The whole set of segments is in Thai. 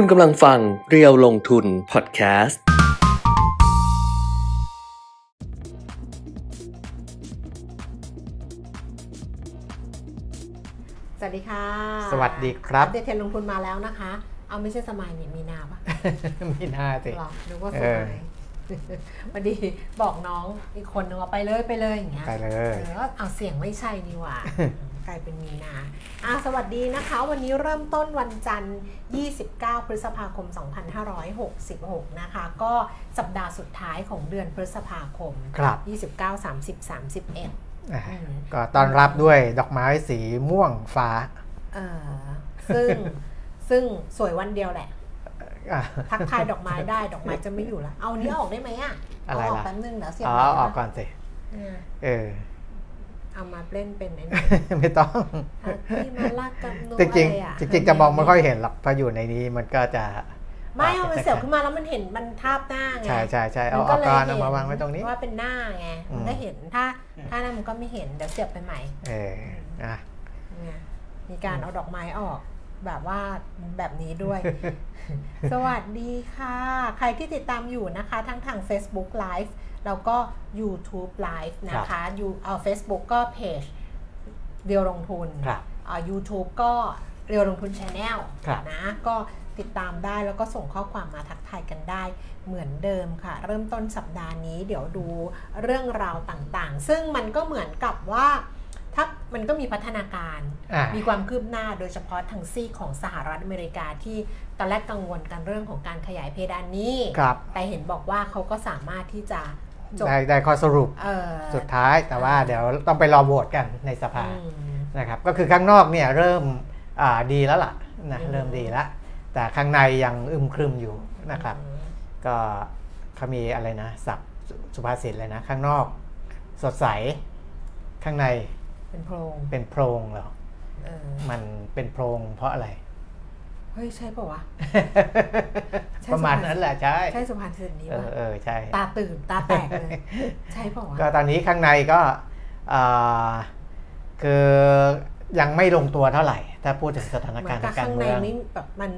คุณกำลังฟังเรียวลงทุนพอดแคสต์ สวัสดีค่ะสวัสดีครับ อัปเดตเทรนด์ลงทุนมาแล้วนะคะ เอาไม่ใช่สมัยนี่มีนาปะไม่น่าสิหรอนึกว่าสเออมัยพอดีบอกน้องอีกคนนึงว่าไปเลยไปเลยอย่างเงี้ยไปเลยเออเอาเสียงไม่ใช่นี่หว่า กลายเป็นมีนาอะสวัสดีนะคะ วันนี้เริ่มต้นวันจันทร์ 29 พฤษภาคม 2566 นะคะ ก็สัปดาห์สุดท้ายของเดือนพฤษภาคมครับ 29 30 31อะอืมก็ต้อนรับด้วยดอกไม้สีม่วงฟ้าเออซึ่งซึ่งสวยวันเดียวแหละอะทักทายดอกไม้ได้ดอกไม้จะไม่อยู่ละเอาอันนี้ออกได้ไหมอะอะไรเาออกล่ะแป๊บนึงเดี๋ยวเสียบอ๋อไว้ออกนะก่อนสิเนี่ยเออ เอามาเล่นเป็นไอ้นี่ไม่ต้องอะที่มาลากกับนูจริงอะไรอะๆจริงๆจะมองไม่ค่อยเห็นหรอกเพราะอยู่ในนี้มันก็จะ ไม่เอามันเสียบขึ้นมาแล้วมันเห็นมันทาบหน้าไงใช่ใช่ใช่เอามันออกลยก่อนห็เอามาวางไว้ตรงนี้ว่าเป็นหน้าไงอืมมันก็เห็นถ้าถ้านั้นมันก็ไม่เห็นเดี๋ยวเสียบไปใหม่ เอออะเนี่ยมีการเอาดอกไม้ออกแบบว่าแบบนี้ด้วย สวัสดีค่ะ ใครที่ติดตามอยู่นะคะ ทั้งทาง Facebook Live แล้วก็ YouTube Live นะคะยูเอา Facebook ก็เพจเรียวลงทุนครับอ่า YouTube ก็เรียวลงทุน Channel ครับนะก็ติดตามได้แล้วก็ส่งข้อความมาทักทายกันได้เหมือนเดิมค่ะ เริ่มต้นสัปดาห์นี้เดี๋ยวดูเรื่องราวต่างๆ ซึ่งมันก็เหมือนกับว่าถ้ามันก็มีพัฒนาการอะมีความคืบหน้าโดยเฉพาะทางซีกของสหรัฐอเมริกาที่ตอนแรกกังวลกันเรื่องของการขยายเพดานนี้ครับแต่เห็นบอกว่าเขาก็สามารถที่จะจบ ได้ได้ข้อสรุปเออสุดท้ายแต่ว่าเดี๋ยวต้องไปรอโหวตกันในสภาอืมนะครับก็คือข้างนอกเนี่ยเริ่มอ่าดีแล้วล่ะนะอืมเริ่มดีแล้วแต่ข้างในยังอึมครึมอยู่นะครับ ก็เขามีอะไรนะศัพท์สุสุภาษิตเลยนะ ข้างนอก สดใสข้างในเป็นโพรงเป็นโพรงเหรอเออมันเป็นโพรงเพราะอะไร เฮ้ยใช่ป่าวะ ใช่ประมาณนั้นแหละใช่ใช่สุพรรณสิทธิ์นี้เอป่ะอเออใช่ ตาตื่นตาแตกเลย ใช่ป่าวะ ก็ตอนนี้ข้างในก็อ่าคือยังไม่ลงตัวเท่าไหร่ ถ้าพูดถึงสถานเหมืกาอรนณ์กัทาบงการข้างในเมือง ไม่แบบมัน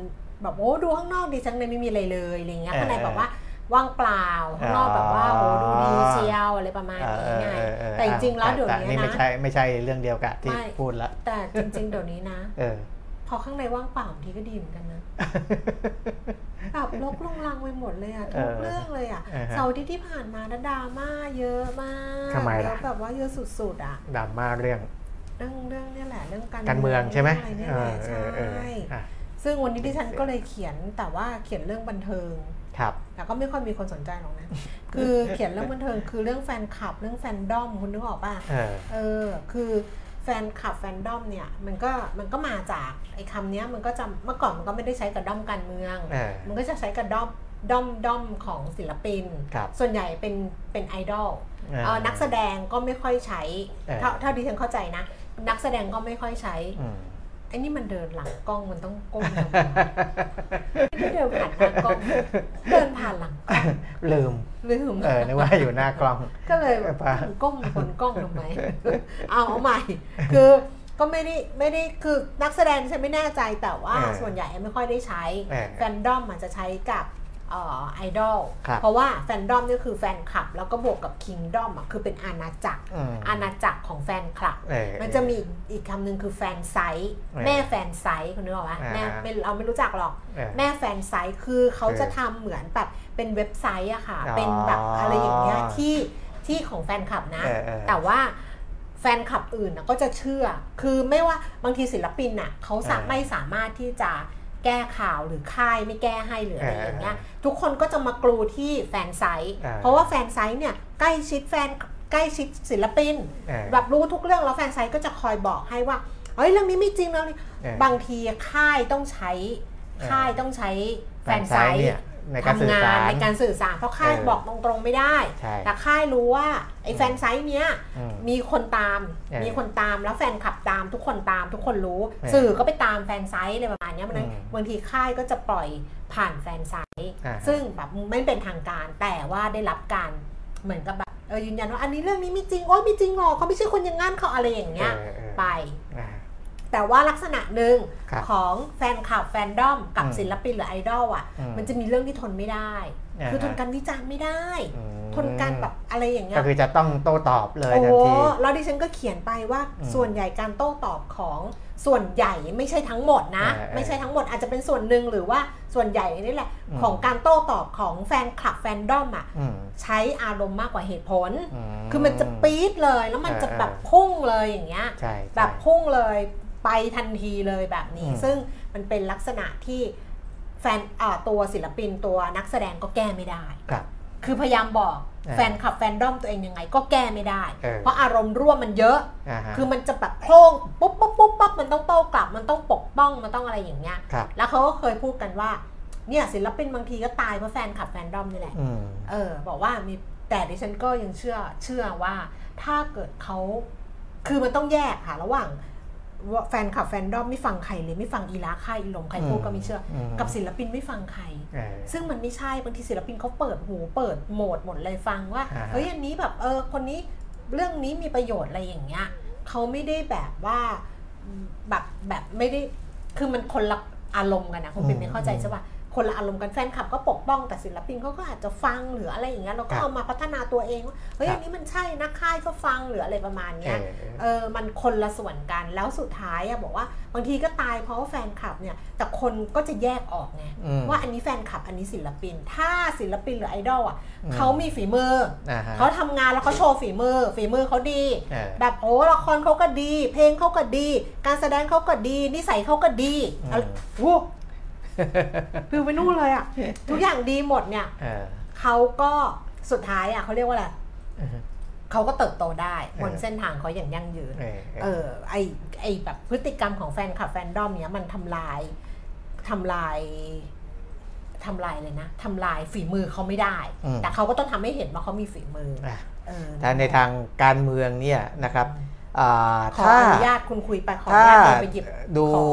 แบบโอ้ดูข้างนอกดีข้างในไม่มีอะไรเลยอะไรเงี้ยเออข้างในแบบว่าว่างเปล่าข้างนอกแบบว่าโอ้ดูดีเชียวอะไรประมาณเออนี้เออไงเออเออแต่จริงๆแล้วเดี๋ยวแต่นี้นี่ไม่นะใช่ไม่ใช่เรื่องเดียวกับที่ไม่ พูดละแต่จริง ๆ เดี๋ยวนี้นะ เออ พอข้างในว่างเปล่าบางทีก็ดีเหมือนกันนะแบบลบลงลังไปหมดเลยอะทุกเออเรื่องเลยอะอ่าฮะเสาร์อาที่ที่ผ่านมานะดราม่าเยอะมากทำไมล่ะแล้วแบบว่าเยอะสุดๆอะดราม่าเรื่อง เรื่องเรื่องเนี่ยแหละเรื่องการการเมืองใช่ไหมอะไรเนี่ยเอแหอละเอใช่อเอออะซึ่งวันนี้ที่ฉันก็เลยเขียนแต่ว่าเขียนเรื่องบันเทิงครับแต่ก็ไม่ค่อยมีคนสนใจหรอกนะ คือเขียนเรื่องบันเทิงคือเรื่องแฟนคลับ เรื่องแฟนดอมคุณนึกออกป่ะเออเออคือแฟนคลับแฟนดอมเนี่ยมันก็มันก็มาจากไอ้คำเนี้ยมันก็จะเมื่อก่อนมันก็ไม่ได้ใช้กับด้อมการเมืองเออมันก็จะใช้กับด้อมด้อมด้อมของศิลปินครับส่วนใหญ่เป็นเป็นไอดอลเออเอ่อนักแสดงก็ไม่ค่อยใช้เออเท่าเท่าที่ฉันเข้าใจนะ นักแสดงก็ไม่ค่อยใช้อืม ไอ้นี่มันเดินหลังกล้องมันต้องก้มทำไมไม่ได้เดินผ่านหน้ากล้อง เดินผ่านหลังกล้องลืมลืมเออนึกว่าอยู่หน้ากล้อง ก็เลยแบบป่ะก้มบนกล้องทำไมเอาเอาใหม่ คือก็ไม่ได้ไม่ได้คือนักแสดงฉันไม่แน่ใจแต่ว่าเออส่วนใหญ่ไม่ค่อยได้ใช้เออแฟนดอมอาจจะใช้กับเอ่อ ไอดอลครับเพราะว่าแฟนดอมนี่คือแฟนคลับ แล้วก็บวกกับคิงดอมอะคือเป็นอาณาจักรอืมอาณาจักรของแฟนคลับเออมันจะมีอีกอีกคำหนึ่งคือแฟนไซต์เออแม่แฟนไซต์คุณนึกออกไหมอ่าแม่ไม่เราไม่รู้จักหรอกเออแม่แฟนไซต์คือเขาคือจะทำเหมือนแบบเป็นเว็บไซต์อะค่ะอ๋อเป็นแบบอะไรอย่างเงี้ยที่ที่ของแฟนคลับนะเออเออแต่ว่าแฟนคลับอื่นน่ะก็จะเชื่อ คือไม่ว่าบางทีศิลปินน่ะเขาสาเออไม่สามารถที่จะ แก้ข่าวหรือค่ายไม่แก้ให้หรืออะไรเอออย่างเงี้ยทุกคนก็จะมากรูที่แฟนไซต์เออเพราะว่าแฟนไซต์เนี่ยใกล้ชิดแฟนใกล้ชิดศิลปินเออแบบรู้ทุกเรื่องแล้วแฟนไซต์ก็จะคอยบอกให้ว่าเฮ้ยเรื่องนี้ไม่จริงแล้วนี่เออบางทีค่ายต้องใช้เออค่ายต้องใช้แฟนไซแฟนไซต์ต์เนี่ย ในการสื่ทำองาสานรในการสื่อสาร เพราะค่ายเออบอกตรงๆไม่ได้ใช่แต่ค่ายรู้ว่าไอ้แฟนไซต์เนี้ยอืมมีคนตามเออมีคนตามแล้วแฟนขับตามทุกคนตามทุกคนรู้เออสื่อก็ไปตามแฟนไซต์อะไรประมาณเนี้ยมันเลยอืมบางทีค่ายก็จะปล่อยผ่านแฟนไซต์อ่าซึ่งแบบไม่เป็นทางการแต่ว่าได้รับการเหมือนกับแบบเออยืนยันว่าอันนี้เรื่องนี้ไม่จริงโอ้ยไม่จริงหรอกเขาไม่ใช่คนอย่างงั้นเขาอะไรอย่างเงี้ยเออเออไปอ่า แต่ว่าลักษณะหนึ่งครับของแฟนคลับแฟนดอมกับอืมศิลปินหรือไอดอลอะอืมมันจะมีเรื่องที่ทนไม่ได้อ่าคือทนการวิจารณ์ไม่ได้อืมทนการแบบอะไรอย่างเงี้ก็ยคือจะต้องโต้ตอบเลยโอ้ทันทีแล้วดิฉันก็เขียนไปว่าอืมส่วนใหญ่การโต้ตอบของส่วนใหญ่ไม่ใช่ทั้งหมดนะเออเออไม่ใช่ทั้งหมดอาจจะเป็นส่วนหนึ่งหรือว่าส่วนใหญ่นี่แหละอืมของการโต้ตอบของแฟนคลับแฟนดอมอะอืมใช้อารมณ์มากกว่าเหตุผลอืคือมันจะปี๊ดเลยแล้วมันเออจะแบบเออพุ่งเลยอย่างเงี้ยใช่ใช่แบบพุ่งเลย ไปทันทีเลยแบบนี้อืมซึ่งมันเป็นลักษณะที่แฟนอ่าตัวศิลปินตัวนักแสดงก็แก้ไม่ได้ครับคือพยายามบอกเออแฟนคลับแฟนดอมตัวเองยังไงก็แก้ไม่ได้เออเพราะอารมณ์ร่วมมันเยอะอ่าฮะคือมันจะแบบโพล่งปุ๊บปุ๊บปุ๊บปุ๊บมันต้องโต้กลับ มันต้องปกป้อง มันต้องอะไรอย่างเงี้ยครับแล้วเขาก็เคยพูดกันว่า เนี่ยศิลปินบางทีก็ตายเพราะแฟนคลับแฟนดอมนี่แหละอืมเออ บอกว่ามี แต่ดิฉันก็ยังเชื่อ เชื่อว่า ถ้าเกิดเขา คือมันต้องแยกค่ะระหว่าง ว่าแฟนคลับแฟนดอมไม่ฟังใครเลยไม่ฟังอีลาค่ายอีลมใครพูดก็ไม่เชื่ออมกับศิลปินไม่ฟังใครเออซึ่งมันไม่ใช่บางทีศิลปินเขาเปิดหูเปิดโหมดหมดเลยฟังว่าอ่าฮะเฮ้ยอันนี้แบบเออคนนี้เรื่องนี้มีประโยชน์อะไรอย่างเงี้ยเขาไม่ได้แบบว่าแบบแบบไม่ได้คือมันคนละอารมณ์กันนะคุณเป็นไม่เข้าใจใช่ปะ คนละอารมณ์กันแฟนคลับก็ปกป้องแต่ศิลปินเขาก็อาจจะฟังหรืออะไรอย่างเงี้ยเราก็เอามาพัฒนาตัวเองว่าเฮ้ยอันนี้มันใช่นักค่ายก็ฟังหรืออะไรประมาณเอเนี้ยอเออมันคนละส่วนกันแล้วสุดท้ายอะบอกว่าบางทีก็ตายเพราะว่าแฟนคลับเนี่ยแต่คนก็จะแยกออกไงอืมว่าอันนี้แฟนคลับอันนี้ศิลปิน ถ้าศิลปินหรือไอดอลอะอืมเขามีฝีมืออ่าฮะเขาทำงานแล้วเขาโชว์ฝีมือ ฝีมือเขาดีเออแบบโอ้ละครเขาก็ดี เพลงเขาก็ดี การแสดงเขาก็ดีนิสัยเขาก็ดีอืมอะไรโว้คือไปนู่นเลยอะทุกอย่างดีหมดเนี่ยเออเขาก็สุดท้ายอะเขาเรียกว่าอะไรเออเขาก็เติบโตได้บนเออเส้นทางเขาอย่างยั่งยืนเออเออ ไอไอแบบพฤติกรรมของแฟนคลับแฟนดอมเนี้ยมันทำลายทำลายทำลายเลยนะทำลายฝีมือเขาไม่ได้อืมแต่เขาก็ต้องทำให้เห็นว่าเขามีฝีมืออะเออถ้าในทางการเมืองเนี่ยนะครับอ่าขอถ้าอนุญาตคุณคุยไปขออถ้านุญาตเราไปหยิบดูของ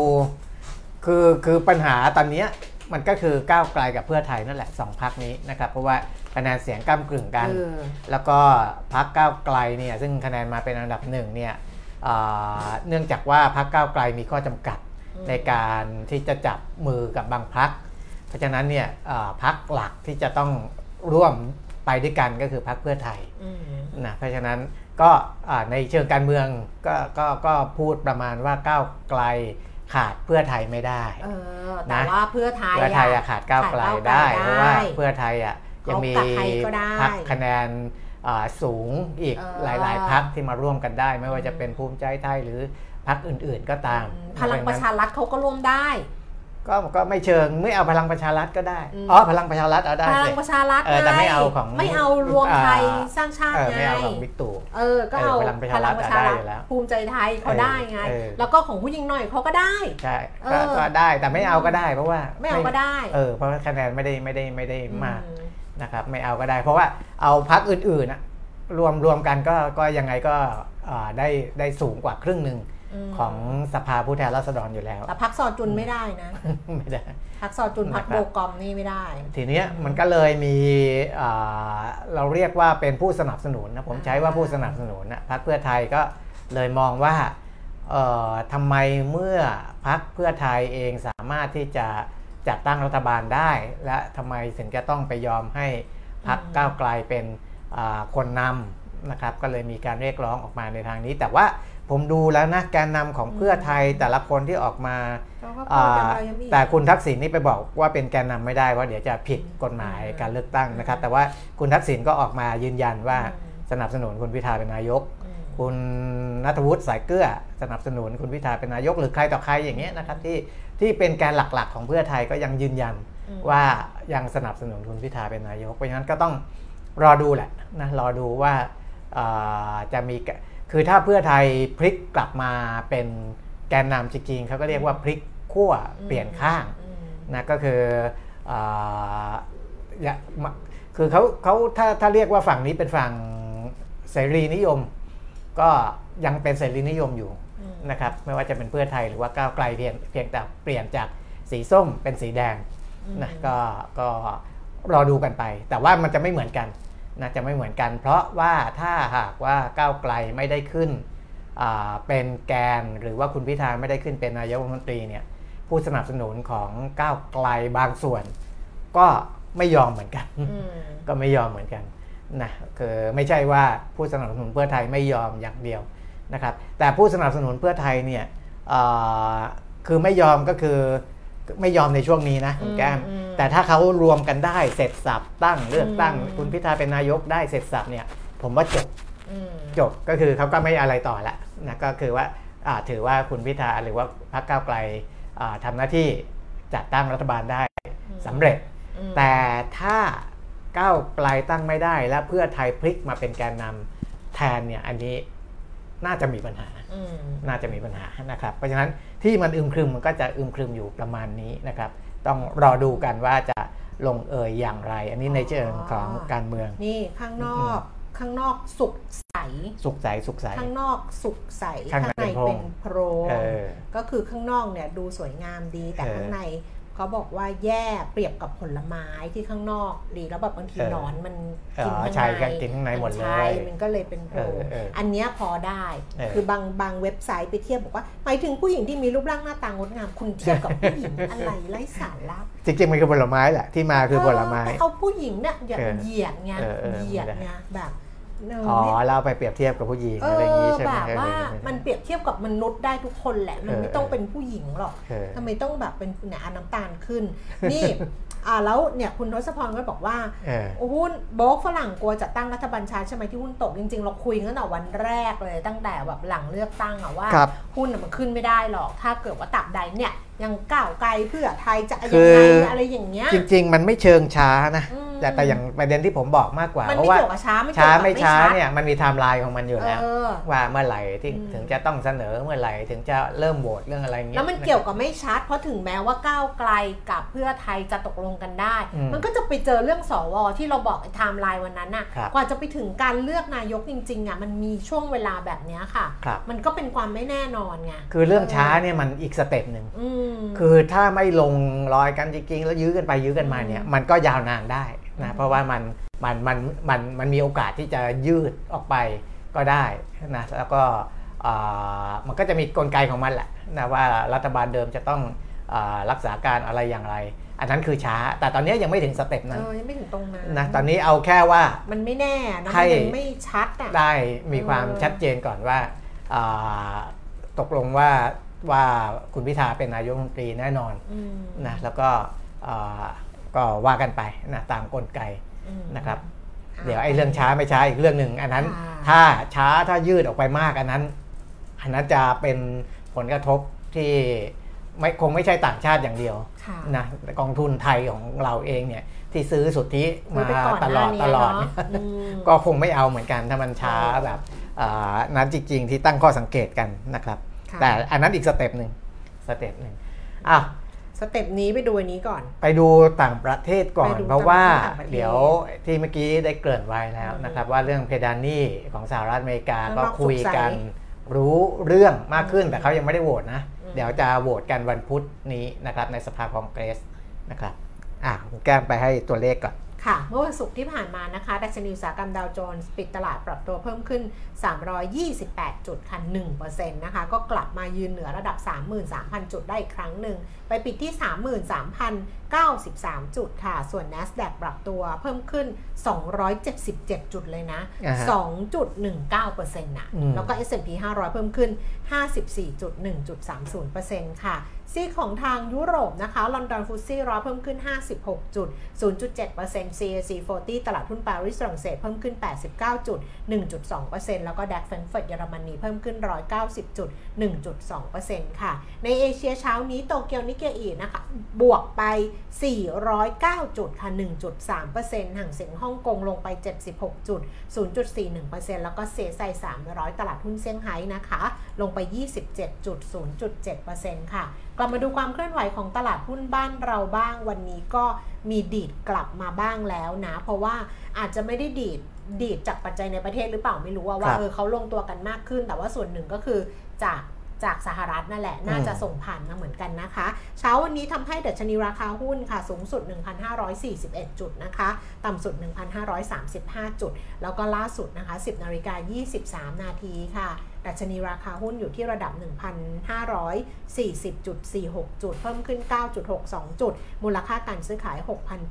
คือคือปัญหาตอนเนี้ยมันก็คือก้าวไกลกับเพื่อไทยนั่นแหละสองพักนี้นะครับ เพราะว่าคะแนนเสียงก้ากึ่งกันเออแล้วก็พักก้าวไกลเนี่ยซึ่งคะแนนมาเป็นอันดับหนึ่งเนี่ยอ่าเนื่องจากว่าพักก้าวไกลมีข้อจำกัดอืมในการที่จะจับมือกับบางพัก เพราะฉะนั้นเนี่ยอ่าพักหลักที่จะต้องร่วมไปด้วยกันก็คือพักเพื่อไทยอืมนะเพราะฉะนั้นก็อ่าในเชิงการเมืองก็ก็ก็พูดประมาณว่าก้าวไกล ขาดเพื่อไทยไม่ได้เออแต่นะว่าเพื่อไทยเพื่อไทยอะขาดก้าวไกลได้ เพราะว่าเพื่อไทยอะยังมีเขากับใครก็ได้พักคะแนนอ่าสูงอีกเออหลาย ๆ พักที่มาร่วมกันได้ ไม่ว่าจะเป็นภูมิใจไทยหรือพักอื่น ๆ ก็ตาม พลังประชารัฐเขาก็ร่วมได้ ก็ก็ไม่เชิงไม่เอาพลังประชารัฐก็ได้อืมอ๋อพลังประชารัฐเอาได้พลัสิงประชารัฐเออแต่ไม่งเอาของไม่เอารวมไทยอ่าสร้างชาติเออไงไม่เอาของบิ๊กตู่เออก็เอาเออพลังประชารัฐอะได้อยู่แล้วภูมิใจไทยเขาได้ไงเออแล้วก็ของผู้หญิงหน่อยเขาก็ได้ใช่เอก็อก็ได้แต่ไม่เอาก็ได้เพราะว่าไม่เอาก็ได้เออเพราะว่าคะแนนไม่ได้ไม่ได้ไม่ได้มากอืมนะครับไม่เอาก็ได้ เพราะว่าเอาพักอื่นๆอะรวมรวมกันก็ก็ยังไงก็อ่าได้ได้สูงกว่าครึ่งหนึ่งม ของสภาผู้แทนราษฎรอยู่แล้ว แต่พักซอจุนไม่ได้นะ ไม่ได้พักซอจุนพักนะครับโบกอมนี่ไม่ได้ ทีเนี้ยมันก็เลยมีอ่าเราเรียกว่าเป็นผู้สนับสนุนนะผมใช้ว่าผู้สนับสนุนนะพรรคเพื่อไทยก็เลยมองว่าเอ่อทำไมเมื่อพรรคเพื่อไทยเองสามารถที่จะจัดตั้งรัฐบาลได้ และทำไมถึงจะต้องไปยอมให้พรรคอืมก้าวไกลเป็นอ่าคนนำนะครับก็เลยมีการเรียกร้องออกมาในทางนี้ แต่ว่า ผมดูแล้วนะแกนนำของเพื่อไทยแต่ละคนที่ออกมาเขาก็อ่พูดกันาไปยังมีแต่คุณทักษิณนี่ไปบอกว่าเป็นแกนนำไม่ได้ว่าเดี๋ยวจะผิดกฎหมายการเลือกตั้งนะครับ แต่ว่าคุณทักษิณก็ออกมายืนยันว่าสนับสนุนคุณพิธาเป็นนายกอืมคุณนัทวุฒิสายเกลือสนับสนุนคุณพิธาเป็นนายก หรือใครต่อใครอย่างเงี้ยนะครับที่ที่เป็นแกนหลักๆ ของเพื่อไทยก็ยังยืนยันอืมว่ายังสนับสนุนคุณพิธาเป็นนายกเพราะฉะนั้นก็ต้องรอดูแหละนะรอดูว่าอ่าจะมีก คือถ้าเพื่อไทยพลิกกลับมาเป็นแกนนำจริงๆเขาก็เรียกว่าพลิกขั้วเปลี่ยนข้างอืมนะก็คืออ่าอย่ามาคือเขาเขาถ้าถ้าเรียกว่าฝั่งนี้เป็นฝั่งเสรีนิยม ก็ยังเป็นเสรีนิยมอยู่อืมนะครับไม่ว่าจะเป็นเพื่อไทยหรือว่าก้าวไกลเพียงเพียงแต่เปลี่ยนจากสีส้มเป็นสีแดงนะก็ก็รอดูกันไป แต่ว่ามันจะไม่เหมือนกัน นะจะไม่เหมือนกัน เพราะว่าถ้าหากว่าก้าวไกลไม่ได้ขึ้นอ่าเป็นแกนหรือว่าคุณพิธาไม่ได้ขึ้นเป็นนายกรัฐมนตรีเนี่ยผู้สนับสนุนของก้าวไกลบางส่วน ก็ไม่ยอมเหมือนกันอืมก็ไม่ยอมเหมือนกันนะคือไม่ใช่ว่าผู้สนับสนุนเพื่อไทยไม่ยอมอย่างเดียวนะครับ แต่ผู้สนับสนุนเพื่อไทยเนี่ยเอ่อคือไม่ยอมก็คือ ไม่ยอมในช่วงนี้นะคุณแก้มอืมแต่ถ้าเขารวมกันได้เสร็จสับตั้งเลือกตั้งอืมคุณพิธาเป็นนายกได้เสร็จสับเนี่ย ผมว่าจบอืมจบก็คือเขาก็ไม่อะไรต่อละนะก็คือว่าอ่าถือว่าคุณพิธาหรือว่าพรรคก้าวไกลอ่าทำหน้าที่จัดตั้งรัฐบาลได้สำเร็จอืมแต่ถ้าก้าวไกลตั้งไม่ได้ และเพื่อไทยพลิกมาเป็นแกนนำแทนเนี่ยอันนี้น่าจะมีปัญหาอืม น่าจะมีปัญหานะครับ เพราะฉะนั้นที่มันอึมครึมมันก็จะอึมครึมอยู่ประมาณนี้นะครับ ต้องรอดูกันว่าจะลงเอยอย่างไร อันนี้ในเชิงของการเมือง นี่ข้างนอกข้างนอกสุกใส สุขใสสุขใส ข้างนอกสุกใส ข้างในเป็นโพรงเป็นโพรงเออก็คือข้างนอกเนี่ยดูสวยงามดีแต่เออข้างใน เขาบอกว่าแย่เปรียบกับผลไม้ที่ข้างนอกดีแล้วแบบบางทีเออหนอนมันเออกินข้างใช่ในก็กินข้างในหมดเลยใช่มันก็เลยเป็นโพรงเออเอออัอันเนี้ยพอได้ เออ คือบางบางเว็บไซต์ไปเทียบบอกว่าหมายถึงผู้หญิงที่มีรูปร่างหน้าตางดงามคุณเทียบกับผู้หญิงอะไรไร้สาระจริงๆมันคือผลไม้แหละที่มาคือผลไม้เแต่เอาผู้หญิงเนี่ยอย่าเออเหยียดไงเออเออเหยียดไม่ได้ไงแบบเน อะอ๋อไม่เราไปเปรียบเทียบกับผู้หญิงเออะไรอย่างนี้อใช่ไหแบมบเออว่าเออมันเปรียบเทียบกับมนุษย์ได้ทุกคนแหละ มันเออไม่ต้องเป็นผู้หญิงหรอกเออทำไมต้องแบบเป็นเนี่ยอะน้ำตาลขึ้น นี่ อ่าแล้วเนี่ยคุณทศพรก็บอกว่าเออหุ้นโบล็อกฝรั่งกลัวจะตั้งรัฐบาลชาติใช่ไหมที่หุ้นตกจริงๆ เราคุยกันตั้งแต่วันแรกเลยตั้งแต่แบบหลังเลือกตั้งอะว่าครับหุ้นน่ะมันขึ้นไม่ได้หรอก ถ้าเกิดว่าตราบใดเนี่ยยังก้าวไกลเพื่อไทยจะคืยังอไงอะไรอย่างเงี้ยจริง ๆ มันไม่เชิงช้านะอืมแต่แต่อย่างประเด็นที่ผมบอกมากกว่ามันเพไม่ราะว่าเกี่ยวกับช้าไม่เกี่ช้ายวกับไม่ช้าชัดเนี่ยมันมีไทม์ไลน์ของมันอยู่แล้วเออว่าเมื่อไหร่ที่อืมถึงจะต้องเสนอเมื่อไหร่ถึงจะเริ่มโหวตเรื่องอะไรเงี้ยแล้วมันเกี่ยวกับไม่ชัดเพราะถึงแม้ว่าก้าวไกลกับเพื่อไทยจะตกลงกันได้อืมมันก็จะไปเจอเรื่องสวที่เราบอกไทม์ไลน์วันนั้นน่ะครับกว่าจะไปถึงการเลือกนายกจริงๆอะมันมีช่วงเวลาแบบเนี้ยค่ะครับมันก็เป็นความไม่แน่นอนไงคือเรื่องช้าเนี่ยมันอีก step หนึ่งอืมคือถ้าไม่ลงรอยกันจริงๆแล้วยื้อกันไปยื้อกันมาเนี่ยอืมมันก็ยาวนานได้อืนะมเพราะว่ามันมันมันมันมันมีโอกาสที่จะยืดออกไปก็ได้นะแล้วก็อ่ามันก็จะมีกลไกของมันแหละนะว่ารัฐบาลเดิมจะต้องอารักษาการอะไรอย่างไร อันนั้นคือช้า แต่ตอนนี้ยังไม่ถึงสเต็ปนั้นเออยังไม่ถึงตรงนั้นนะตอนนี้เอาแค่ว่ามันไม่แน่นะให้มันยังไม่ชัดอะได้มีความเออชัดเจนก่อนว่าอ่าตกลงว่าว่าคุณพิธาเป็นนายกรัฐมนตรีแน่นอนอืมนะแล้วก็อ่าก็ว่ากันไปนะตามกลไกอืมนะครับอะเดี๋ยวไอ้เรื่องช้าไม่ช้าอีกเรื่องหนึ่งอันนั้นอ่าถ้าช้าถ้ายืดออกไปมากอันนั้น อันนั้นจะเป็นผลกระทบที่ ไม่คงไม่ใช่ต่างชาติอย่างเดียวค่ะนะกองทุนไทยของเราเองเนี่ยที่ซื้อสุทธิซื้มาอไปก่อนตลอดหน้านี้ตลอดเนอะอืมก็คงไม่เอาเหมือนกันถ้ามันช้าเออแบบอ่านั้นจริง ๆ ที่ตั้งข้อสังเกตกันนะครับค่ะแต่อันนั้นอีก step หนึ่ง step หนึ่งอ้าวสเต็ปนี้ไปดูอันนี้ก่อน ไปดูต่างประเทศก่อไปนดูเพราะว่าต่างประเทศเดี๋ยวที่เมื่อกี้ได้เกริ่นไว้แล้วอืมนะครับว่าเรื่องเพดานหนี้ของสหรัฐอเมริกาข้างนก็อกคุยกันสุขใสรู้เรื่องมากขึ้นอืมแต่เขายังไม่ได้โหวตนะอืม เดี๋ยวจะโหวตกันวันพุธนี้นะครับในสภาคองเกรสนะครับอะผมแก้มไปให้ตัวเลขก่อน ค่ะเมื่อวันศุกร์ที่ผ่านมานะคะดัชนีอุตสาหกรรมดาวโจนส์ปิดตลาดปรับตัวเพิ่มขึ้น 328 จุดค่ะ1%นะคะ ก็กลับมายืนเหนือระดับ 33,000 จุดได้อีกครั้งหนึ่ง ไปปิดที่ 33,093 จุดค่ะ ส่วน NASDAQ ปรับตัวเพิ่มขึ้น 277 จุดเลยนะอ่าฮะ2.19%นะอืมแล้วก็ S&P 500 เพิ่มขึ้น 54.1.30%ค่ะ ซีของทางยุโรปนะคะ ลอนดอนฟุตซี่ร้อยเพิ่มขึ้น 56 จุด 0.7% CAC 40 ตลาดหุ้นปารีสฝรั่งเศสเพิ่มขึ้น 89 จุด 1.2%แล้วก็ดัคแฟรงเฟิร์ตเยอรมนีเพิ่มขึ้น 190 จุด 1.2%ค่ะ ในเอเชียเช้านี้โตเกียวนิเกอีนะคะ บวกไป 409 จุดค่ะ 1.3%ห่างเสียงฮ่องกงลงไป 76 จุด 0.41%แล้วก็เซไซ300 ตลาดหุ้นเซี่ยงไฮ้นะคะ ลงไป 27.0.7%ค่ะกลับมาดูความเคลื่อนไหวของตลาดหุ้นบ้านเราบ้าง วันนี้ก็มีดีดกลับมาบ้างแล้วนะ เพราะว่าอาจจะไม่ได้ดีดดีดจากปัจจัยในประเทศหรือเปล่าไม่รู้ว่าว่าครับเออเขาลงตัวกันมากขึ้น แต่ว่าส่วนหนึ่งก็คือจากจากสหรัฐนั่นแหละ น่าจะอืมส่งผ่านมาเหมือนกันนะคะ เช้าวันนี้ทำให้ดัชนีราคาหุ้นค่ะ สูงสุด 1,541 จุดนะคะ ต่ำสุด 1,535 จุด แล้วก็ล่าสุดนะคะ 10นาฬิกา23 นาทีค่ะ ดัชนีราคาหุ้นอยู่ที่ระดับ 1,540.46 จุด เพิ่มขึ้น 9.62 จุด มูลค่าการซื้อขาย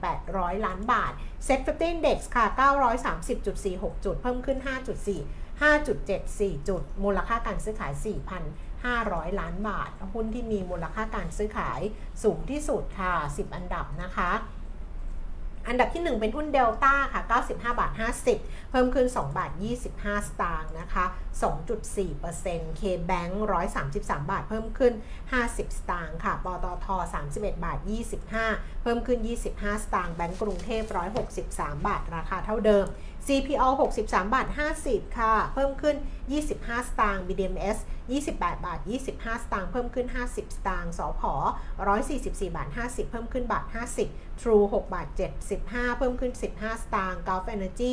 6,800 ล้านบาท Set 50 Index ค่ะ 930.46 จุด เพิ่มขึ้น 5.4 5.74 จุด มูลค่าการซื้อขาย 4,500 ล้านบาท หุ้นที่มีมูลค่าการซื้อขายสูงที่สุดค่ะ 10 อันดับนะคะ อันดับที่ 1 เป็นหุ้นเดลต้าค่ะ 95 บาท 50 เพิ่มขึ้น 2 บาท 25 สตางค์นะคะ 2.4% K-Bank 133 บาท เพิ่มขึ้น 50 สตางค์ค่ะ ปตท 31 บาท 25 เพิ่มขึ้น 25 สตางค์ แบงก์กรุงเทพ 163 บาท ราคาเท่าเดิม CPO 63 บาท 50 ค่ะ เพิ่มขึ้น 25 สตางค์ BDMs 28 บาท 25 สตางค์ เพิ่มขึ้น 50 สตางค์ สพ144 บาท 50 เพิ่มขึ้นบาท 50 True 6 บาท 75 เพิ่มขึ้น 15 สตางค์ Gulf Energy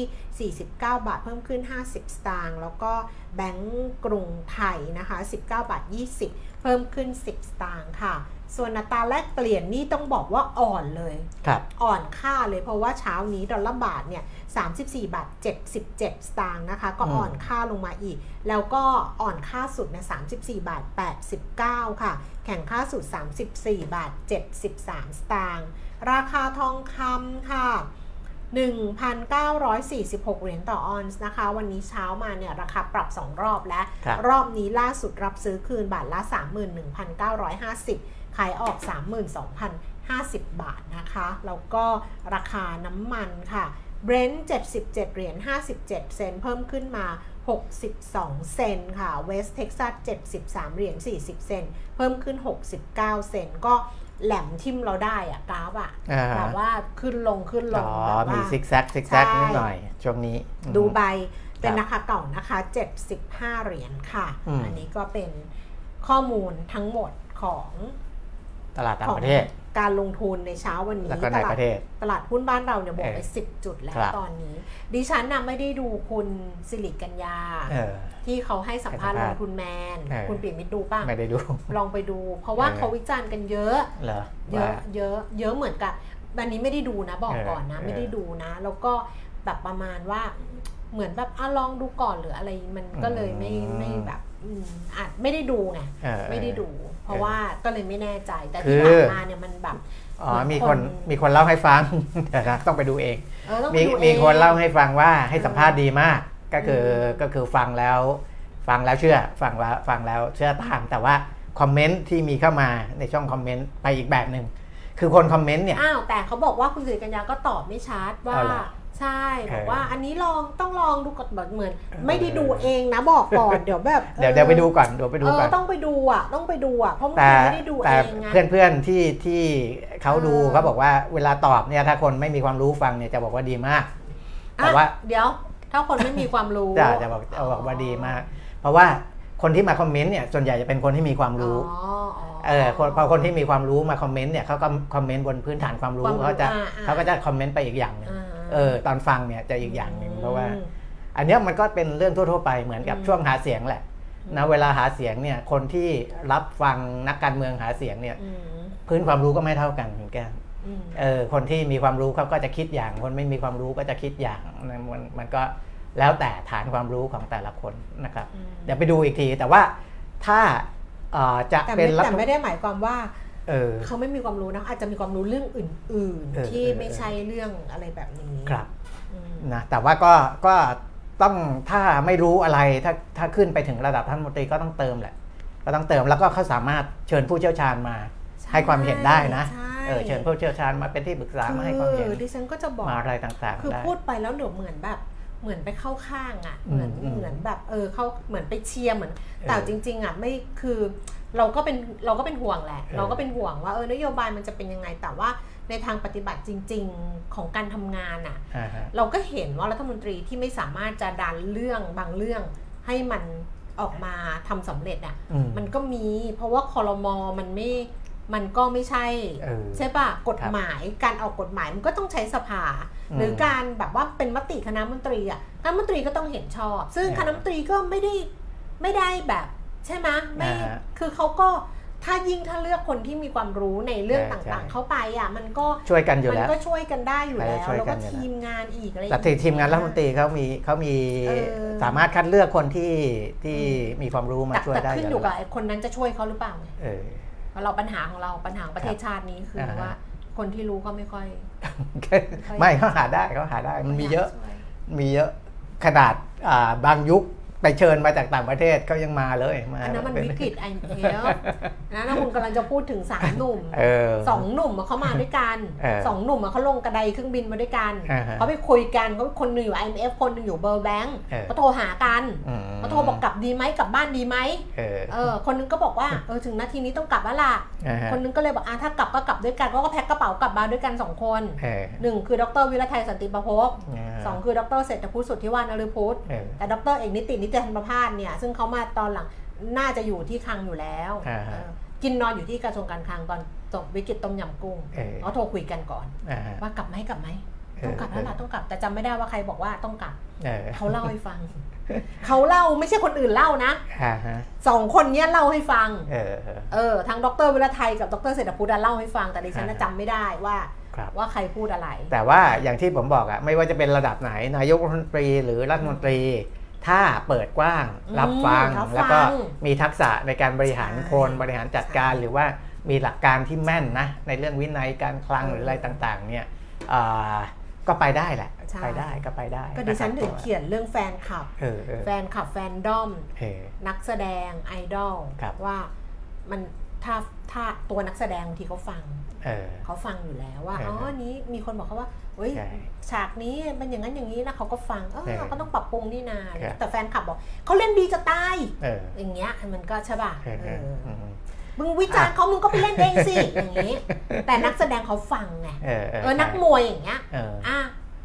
49 บาท เพิ่มขึ้น 50 สตางค์ แล้วก็แบงก์กรุงไทยนะคะ 19 บาท 20 เพิ่มขึ้น 10 สตางค์ค่ะ ส่วนอัตราแลกเปลี่ยนนี่ต้องบอกว่าอ่อนเลยครับอ่อนค่าเลยเพราะว่าเช้านี้ดอลลาร์บาทเนี่ย34 บาท 77 สตางค์นะคะ ก็อืมอ่อนค่าลงมาอีก แล้วก็อ่อนค่าสุดเนี่ย34 บาท 89 ค่ะ แข่งค่าสุด 34 บาท 73 สตางค์ ราคาทองคำค่ะ 1,946 เหรียญต่อออนซ์นะคะ วันนี้เช้ามาเนี่ยราคาปรับ 2 รอบแล้วครับรอบนี้ล่าสุดรับซื้อคืนบาทละ 31,950 ขายออก 32,050 บาทนะคะ แล้วก็ราคาน้ำมันค่ะ Brent 77 เหรียญ 57 เซนต์เพิ่มขึ้นมา 62 เซนต์ค่ะ West Texas 73 เหรียญ 40 เซนต์เพิ่มขึ้น 69 เซนต์ก็แหลมทิมเราได้อะกราฟอะอ่าแบบว่าขึ้นลงขึ้นลอ๋งอแบบมีว่าซิกแซกซิกแซกใช่นิดหน่อย ช่วงนี้อืมดูใบเป็นครับราคาเก่านะคะ 75 เหรียญค่ะอืมอันนี้ก็เป็นข้อมูลทั้งหมดของ ตลาดต่าของประเทศ การลงทุนในเช้าวันนี้แล้วก็ในตลาดประเทศตลาดหุ้นบ้านเราเนี่ยบวกไปเออ10จุดแล้วครับตอนนี้ ดิฉันน่ะไม่ได้ดูคุณสิริกัญญาเออที่เขาให้สัมภาษณ์ให้ลสัมภาษณ์งทุนแมนเออคุณปิ่มมิตรดูป่ะไม่ได้ดู ลองไปดู เพราะว่าเออเขาวิจารณ์กันเยอะเหรอเยว่าอะเยอะเยอะเหมือนกับวันนี้ไม่ได้ดูนะบอกเออก่อนนะเออไม่ได้ดูนะ แล้วก็แบบประมาณว่าเหมือนแบบอะลองดูก่อนหรืออะไรมันก็เลยไม่ไม่แบบ อืมอาจไม่ได้ดูไงเออไม่ได้ดู เพราะว่าก็เลยไม่แน่ใจแต่คืที่อผ่านมาเนี่ยมันแบบอ๋อเหมือนมีคคนนมีคนเล่าให้ฟังเดี๋ยวนะต้องไปดูเองเออต้องไปมีดูมีองคนเล่าให้ฟังว่าให้สัมภาษณ์ดีมาก ก็คืออืมก็คือฟังแล้ว ฟังแล้วเชื่อฟังแล้วฟังแล้วเชื่อตามแต่ว่าคอมเมนต์ที่มีเข้ามาในช่องคอมเมนต์ไปอีกแบบหนึ่งคือคนคอมเมนต์เนี่ยอ้าวแต่เขาบอกว่าคุณสิริกัญญาก็ตอบไม่ชัดว่าเอาเหรอ ใช่บอกเออว่าอันนี้ลองต้องลองดูก่อนแบบเหมือนเออไม่ได้ดูเองนะบอกก่อนเดี๋ยวแบบเดี๋ยวเดี๋ยวไปดูก่อนเดี๋ยวไปดูเอก่ออนต้องไปดูอะต้องไปดูอะเพราะบางแต่ทีไม่ได้ดูแต่เองไงเพื่อนเพื่อนๆที่ที่เขาดูเออเขาบอกว่าเวลาตอบเนี่ยถ้าคนไม่มีความรู้ฟังเนี่ยจะบอกว่าดีมากแต่ว่าอะเดี๋ยว ถ้าคนไม่มีความรู้จะจะบอกจะบอกว่าดีมาก เพราะว่าคนที่มาคอมเมนต์เนี่ยส่วนใหญ่จะเป็นคนที่มีความรู้อ๋ออ๋อเออคนพอคนที่มีความรู้มาคอมเมนต์เนี่ยเขาก็คอมเมนต์บนพื้นฐานความรู้ความรู้เขาจะอ่าอ่าเขาก็จะคอมเมนต์ไปอีกอย่างหนึงอ่า เออตอนฟังเนี่ยจะอีกอย่างหนึ่งเพราะว่าอืมอันเนี้ยมันก็เป็นเรื่องทั่ว ๆ ไปเหมือนกับอืมช่วงหาเสียงแหละนะเวลาหาเสียงเนี่ยคนที่รับฟังนักการเมืองหาเสียงเนี่ยอืมพื้นความรู้ก็ไม่เท่ากันเหมือนกันอืมเออคนที่มีความรู้เขาก็จะคิดอย่าง คนไม่มีความรู้ก็จะคิดอย่างนะมันมันก็แล้วแต่ฐานความรู้ของแต่ละคนนะครับอืมเดี๋ยวไปดูอีกทีแต่ว่าถ้าเอ่อจะแต่เป็ไม่นรัฐแต่ไม่ได้หมายความว่า เออเขาไม่มีความรู้นะอาจจะมีความรู้เรื่องอื่นเออๆที่เออไม่ใช่เรื่องอะไรแบบนี้ครับอืมนะแต่ว่าก็ก็ต้องถ้าไม่รู้อะไรถ้าถ้าขึ้นไปถึงระดับท่านรัฐมนตรีก็ต้องเติมแหละ ก็ต้องเติมแล้วก็เขาสามารถเชิญผู้เชี่ยวชาญมา ให้ความเห็นได้นะใช่เออเชิญผู้เชี่ยวชาญมาเป็นที่ปรึกษามาให้ความเห็นคือดิฉันก็จะบอกมาอะไรต่างคือๆได้พูดไปแล้วเดี๋ยวเหมือนแบบเหมือนไปเข้าข้างอะเหมือนอืมเหมือนแบบเออเขาเหมือนไปเชียร์เหมือนออแต่จริง ๆอะไม่คือ เราก็เป็นเราก็เป็นห่วงแหละเออเราก็เป็นห่วงว่าเออนโยบายมันจะเป็นยังไงแต่ว่าในทางปฏิบัติจริง ๆของการทำงานอะอ่าฮะเราก็เห็นว่ารัฐมนตรีที่ไม่สามารถจะดันเรื่องบางเรื่องให้มันออกมาทำสำเร็จอะอืมมันก็มี เพราะว่าคอรมอมันไม่มันก็ไม่ใช่เออใช่ปะกฎหมายการออกกฎหมายมันก็ต้องใช้สภาอืมหรือการแบบว่าเป็นมติคณะมนตรีอะคณะมนตรีก็ต้องเห็นชอบ ซึ่งเออคณะมนตรีก็ไม่ได้ไม่ได้แบบ ใช่ไหมไม่ อ่าฮะคือเขาก็ถ้ายิ่งถ้าเลือกคนที่มีความรู้ในเรื่องใช่ต่างใช่ๆเข้าไปอะ มันก็ช่วยกันอยู่มัแล้ว ก็ช่วยกันได้อยู่แล้วช่วยแล้วกัก็นอยู่แล้ว ทีมงานอีกอะไรแต่ทีทีมงานรัฐมนตรีเขามีเขามีเออ สามารถคัดเลือกคนที่ที่มีความรู้มาแต่ช่วยแต่ได้ขึ้นอยู่กับไอ้คนนั้นจะช่วยเขาหรือเปล่าไงเออเพราะเราปัญหาของเราปัญหาของประเทศชาตินี้คืออาฮะ ว่า คนที่รู้ก็ไม่ค่อย ไม่เขาหาได้เขาหาได้มันมีเยอะช่วยมีเยอะขนาดอ่าบางยุค ไปเชิญมาจากต่างประเทศเขายังมาเลยมาอันนั้นมันเป็วิกฤตไอเอลนะนะคุณกำลังจะพูดถึงสามหนุ่มเออสองหนุ่มอะเขามาด้วยกันเออสองหนุ่มอะเขาลงกระไดเครื่องบินมาด้วยกันอ่าฮะเขาไปคุยกันเขาคนหนึ่งอยู่ IMF คนหนึ่งอยู่ World Bank เออเขาโทรหากันอืมเขาโทรบอกกลับดีไหมกลับบ้านดีไหมเออเออคนนึงก็บอกว่าเออถึงนาทีนี้ต้องกลับแล้วล่ะอ่าฮะคนนึงก็เลยบอกอะถ้ากลับก็กลับด้วยกันเขาก็แพ็คกระเป๋ากลับมาด้วยกันสองคนเออหนึ่งคือดรวิรไทสันติประภพอ่าสองคือดรเศรษฐพุฒิสุทธิวาทนฤพุฒิเออแต่ดรเอกนิตินิติทัณฑ์ประภาศเนี่ย ซึ่งเขามาตอนหลังน่าจะอยู่ที่คลังอยู่แล้วอ่าฮะ เออกินนอนอยู่ที่กระทรวงการคลังตอนจบวิกฤตต้มยำกุ้งเออเขาโทรคุยกันก่อน อ่าฮะว่ากลับไหมกลับไหมต้องกลับแล้วล่ะต้องกลับแต่จำไม่ได้ว่าใครบอกว่าต้องกลับ เออเขาเล่าให้ฟัง เขาเล่าไม่ใช่คนอื่นเล่านะอ่าฮะสองคนเนี้ยเล่าให้ฟัง เออเออ เออทั้งดรวิรไทยกับดรเศรษฐพุทธเล่าให้ฟัง แต่ดิฉันน่ะอ่าฮะจำไม่ได้ว่า ครับ ว่าใครพูดอะไร แต่ว่าอย่างที่ผมบอกอะไม่ว่าจะเป็นระดับไหนนายกรัฐมนตรีหรือรัฐมนตรี ถ้าเปิดกว้างอืมรับฟังรับฟัง แล้วก็มีทักษะในการบริหารใช่คนบริหารจัดการใช่หรือว่ามีหลักการที่แม่นนะในเรื่องวินัยการคลังเออหรืออะไรต่างๆเนี่ยอ่าก็ไปได้แหละใช่ไปได้ก็ไปได้ก็ดิฉันถึงะครับเขียนเรื่องแฟนคลับเออเออแฟนคลับแฟนดอมเออนักแสดงไอดอลครับว่ามันถ้า ถ้าตัวนักแสดงบางทีเขาฟังเออเขาฟังอยู่แล้วว่าเอออ๋ออันนี้มีคนบอกเขาว่าเฮ้ยใช่ฉากนี้เป็นอย่างนั้นอย่างนี้นะเขาก็ฟังเอเอออก็ต้องปรับปรุงนี่นาครับแต่แฟนคลับบอกเขาเล่นดีจะตายเอออย่างเงี้ยมันก็ใช่ป่ะเออเอเออออืมมึงวิจารณ์เขามึงก็ไปเล่นเองสิอย่างงี้ แต่นักแสดงเขาฟังไงเออเออเออนักมวยอย่างเงี้ยเอออะ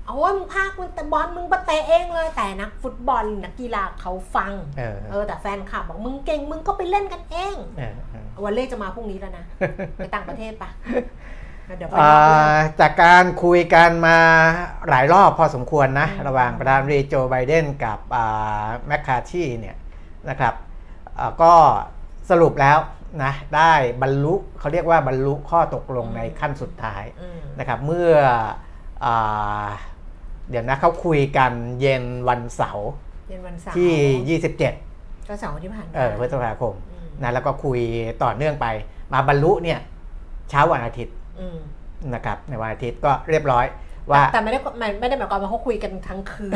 เอาว่ามึงพากมึงแต่บอลมึงมาเตะเองเลย แต่นักฟุตบอลนักกีฬาเขาฟังเออเออแต่แฟนคลับบอกมึงเก่งมึงก็ไปเล่นกันเองเออเออวันเล่จะมาพรุ่งนี้แล้วนะไปต่างประเทศปะเดี๋ยวไปอ่นอกเรื่องาจากการคุยกันมาหลายรอบพอสมควรนะอืมระหว่างประธานาธิบดีโจไบเดนกับแมคคาชีเนี่ยนะครับอ่าก็สรุปแล้วนะได้บรรลุเขาเรียกว่าบรรลุข้อตกลงในขั้นสุดท้ายอืมนะครับเมื่ออา เดี๋ยวนะเขาคุยกันเย็นวันเสาร์เย็นวันเสาร์ที่ 27 ก็เสาร์ที่ผ่านมาเออพฤษภาคมอืมนะแล้วก็คุยต่อเนื่องไป มาบรรลุเนี่ยเช้าวันอาทิตย์อืมนะครับในวันอาทิตย์ก็เรียบร้อยว่าแต่ไม่ได้ไม่ไม่ได้หมายความว่าเขาคุยกันทั้งคืน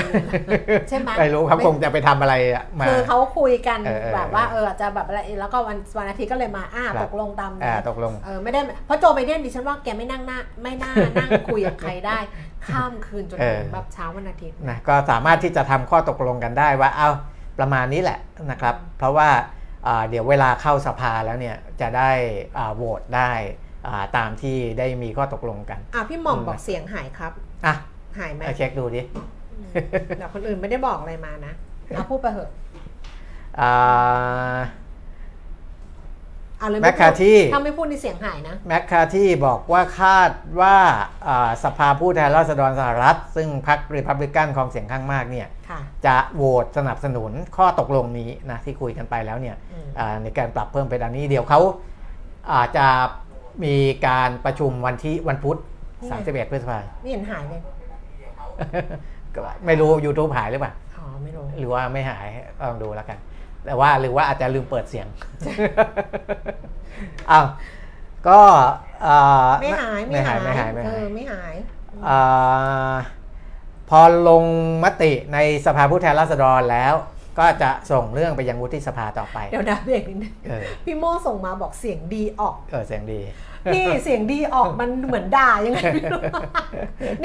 ใช่ไหมไม่รู้เขาคงจะไปทำอะไรอะมาคือเขาคุยกันเออเออแบบว่าเอออาจจะแบบอะไรแล้วก็วันวันอาทิตย์ก็เลยมาอ่าครับตกลงตามอ่านั้นตกลงเออไม่ได้เพราะโจไบเดนดิฉันว่าแกไม่นั่งหน้าไม่น่านั่งคุยกับใครได้ ข้ามคืนจนถึงเออแบบเช้าวันอาทิตย์นะก็สามารถที่จะทำข้อตกลงกันได้ว่าเอาประมาณนี้แหละนะครับ เพราะว่าอ่าเดี๋ยวเวลาเข้าสภาแล้วเนี่ยจะได้อ่าโหวตได้อ่าตามที่ได้มีข้อตกลงกันอะพี่หม่อมอืมบอกเสียงหายครับอะหายไหมเอาเช็คดูดิแต่คนอื่นไม่ได้บอกอะไรมานะเอาพูดไปเถอะอ่าเอาเลย แมคคาที่ถ้าไม่พูดนี่เสียงหายนะแมคคาที่บอกว่าคาดว่าอ่าสภาผู้แทนราษฎรสหรัฐ ซึ่งพรรครีพับลิกันครองเสียงข้างมากเนี่ยค่ะจะโหวตสนับสนุนข้อตกลงนี้นะที่คุยกันไปแล้วเนี่ยอืมอ่าในการปรับเพิ่มไปด้านนี้เดี๋ยวเขาอาจจะมีการประชุมวันที่วันพุธ31พฤษภาไม่เห็นหายเลยก็ไม่รู้ YouTube หายหรือเปล่าอ๋อไม่รู้หรือว่าไม่หายลองดูแล้วกัน แต่ว่าหรือว่าอาจจะลืมเปิดเสียงอ้าวก็อ่าไม่หายไม่หายไม่หายไม่เอหายอไม่หายอ่าพอลงมติในสภาผู้แทนราษฎรแล้วก็จะส่งเรื่องไปยังวุฒิสภาต่อไป เดี๋ยวนะเบรกนิดนึงเออพี่โมส่งมาบอกเสียงดีออก เออเสียงดี นี่เสียงดีออกมันเหมือนด่ายังไงไม่รู้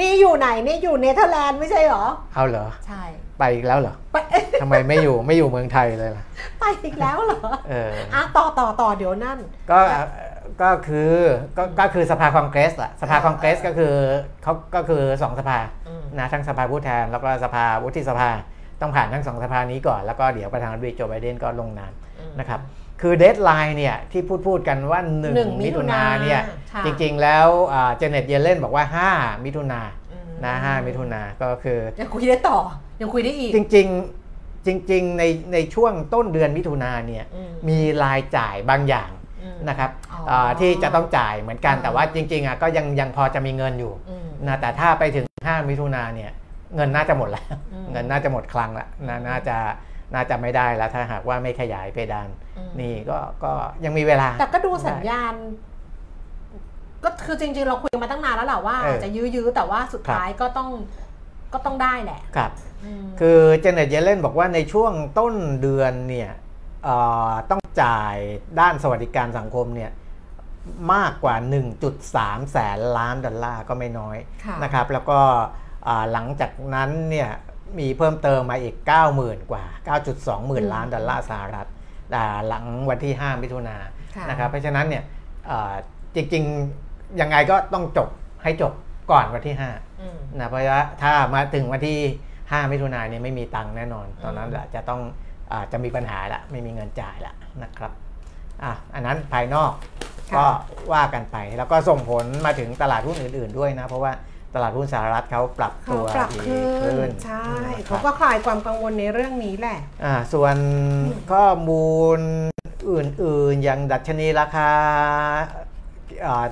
นี่อยู่ไหนนี่อยู่เนเธอร์แลนด์ไม่ใช่เหรอ เอาเหรอ ใช่ ไปอีกแล้วเหรอไปทำไมไม่อยู่ไม่อยู่เมืองไทยเลยล่ะ ไปอีกแล้วเหรอเอออะต่อต่อต่อเดี๋ยวนั่น ก็ก็คือก็ก็คือสภาคองเกรสแหละสภาคองเกรสก็คือเขาก็คือสองสภาอืมนะทั้งสภาผู้แทน แล้วก็สภาวุฒิสภาต้องผ่านทั้งสองสภานี้ก่อน แล้วก็เดี๋ยวประธานาธิบดีโจไบเดนก็ลงนามอืมนะครับคือ deadline เนี่ยที่พูดพูดกันว่าหนึ่ง1มิถุนาเนี่ยค่ะจริงๆแล้วเจเน็ตเยเลนบอกว่า 5 มิถุนาอืมนะ5มิถุนาก็คือยังคุยได้ต่อ ยังคุยได้อีก จริงๆจริง ๆ ในในช่วงต้นเดือนมิถุนาเนี่ยอืมมีรายจ่ายบางอย่างอือืมนะครับอ๋ออ่าที่จะต้องจ่ายเหมือนกันอ่าแต่ว่าจริงๆอะก็ยังยังพอจะมีเงินอยู่อืมนะแต่ถ้าไปถึง 5 มิถุนาเนี่ยเงินน่าจะหมดแล้วอืมเงินน่าจะหมดคลังแล้วนะน่าจะน่าจะไม่ได้แล้วถ้าหากว่าไม่ขยายเพดานอืมนี่ก็ก็ยังมีเวลา แต่ก็ดูสัญญาณ ก็คือจริง ๆ เราคุยกันมาตั้งนานแล้วแหละว่าเออจะยื้อๆแต่ว่าสุดท้ายก็ต้อง ก็ต้องได้แหละครับมคือเจเน็ตเยเลนบอกว่าในช่วงต้นเดือนเนี่ยเอ่อต้องจ่ายด้านสวัสดิการสังคมเนี่ยมากกว่า 1.3 แสนล้านดอลลาร์ก็ไม่น้อยค่ะนะครับ แล้วก็อ่าหลังจากนั้นเนี่ยมีเพิ่มเติมมาอีก 90,000 กว่า 9.2 หมื่นล้านดอลลาร์สหรัฐอ่าหลังวันที่ 5 มิถุนายนค่ะนะครับ เพราะฉะนั้นเนี่ยเอ่อจริง ๆ ยังไงก็ต้องจบให้จบ ก่อนวันที่5อืมนะเพราะว่าถ้ามาถึงวันที่ 5 มิถุนายนเนี่ยไม่มีตังค์แน่นอน ตอนนั้นแหละจะต้องอาจะมีปัญหาละไม่มีเงินจ่ายละนะครับอะอันนั้นภายนอกค่ะก็ว่ากันไป แล้วก็ส่งผลมาถึงตลาดหุ้นอื่น ๆด้วยนะ เพราะว่าตลาดหุ้นสหรัฐเขาปรับเขาตัวปรับดีขึ้ขึ้นนใช่นะคเขารับก็คลายความกังวลในเรื่องนี้แหละอ่าส่วนข้อมูลอื่น ๆ อย่างดัชนีราคาอ่า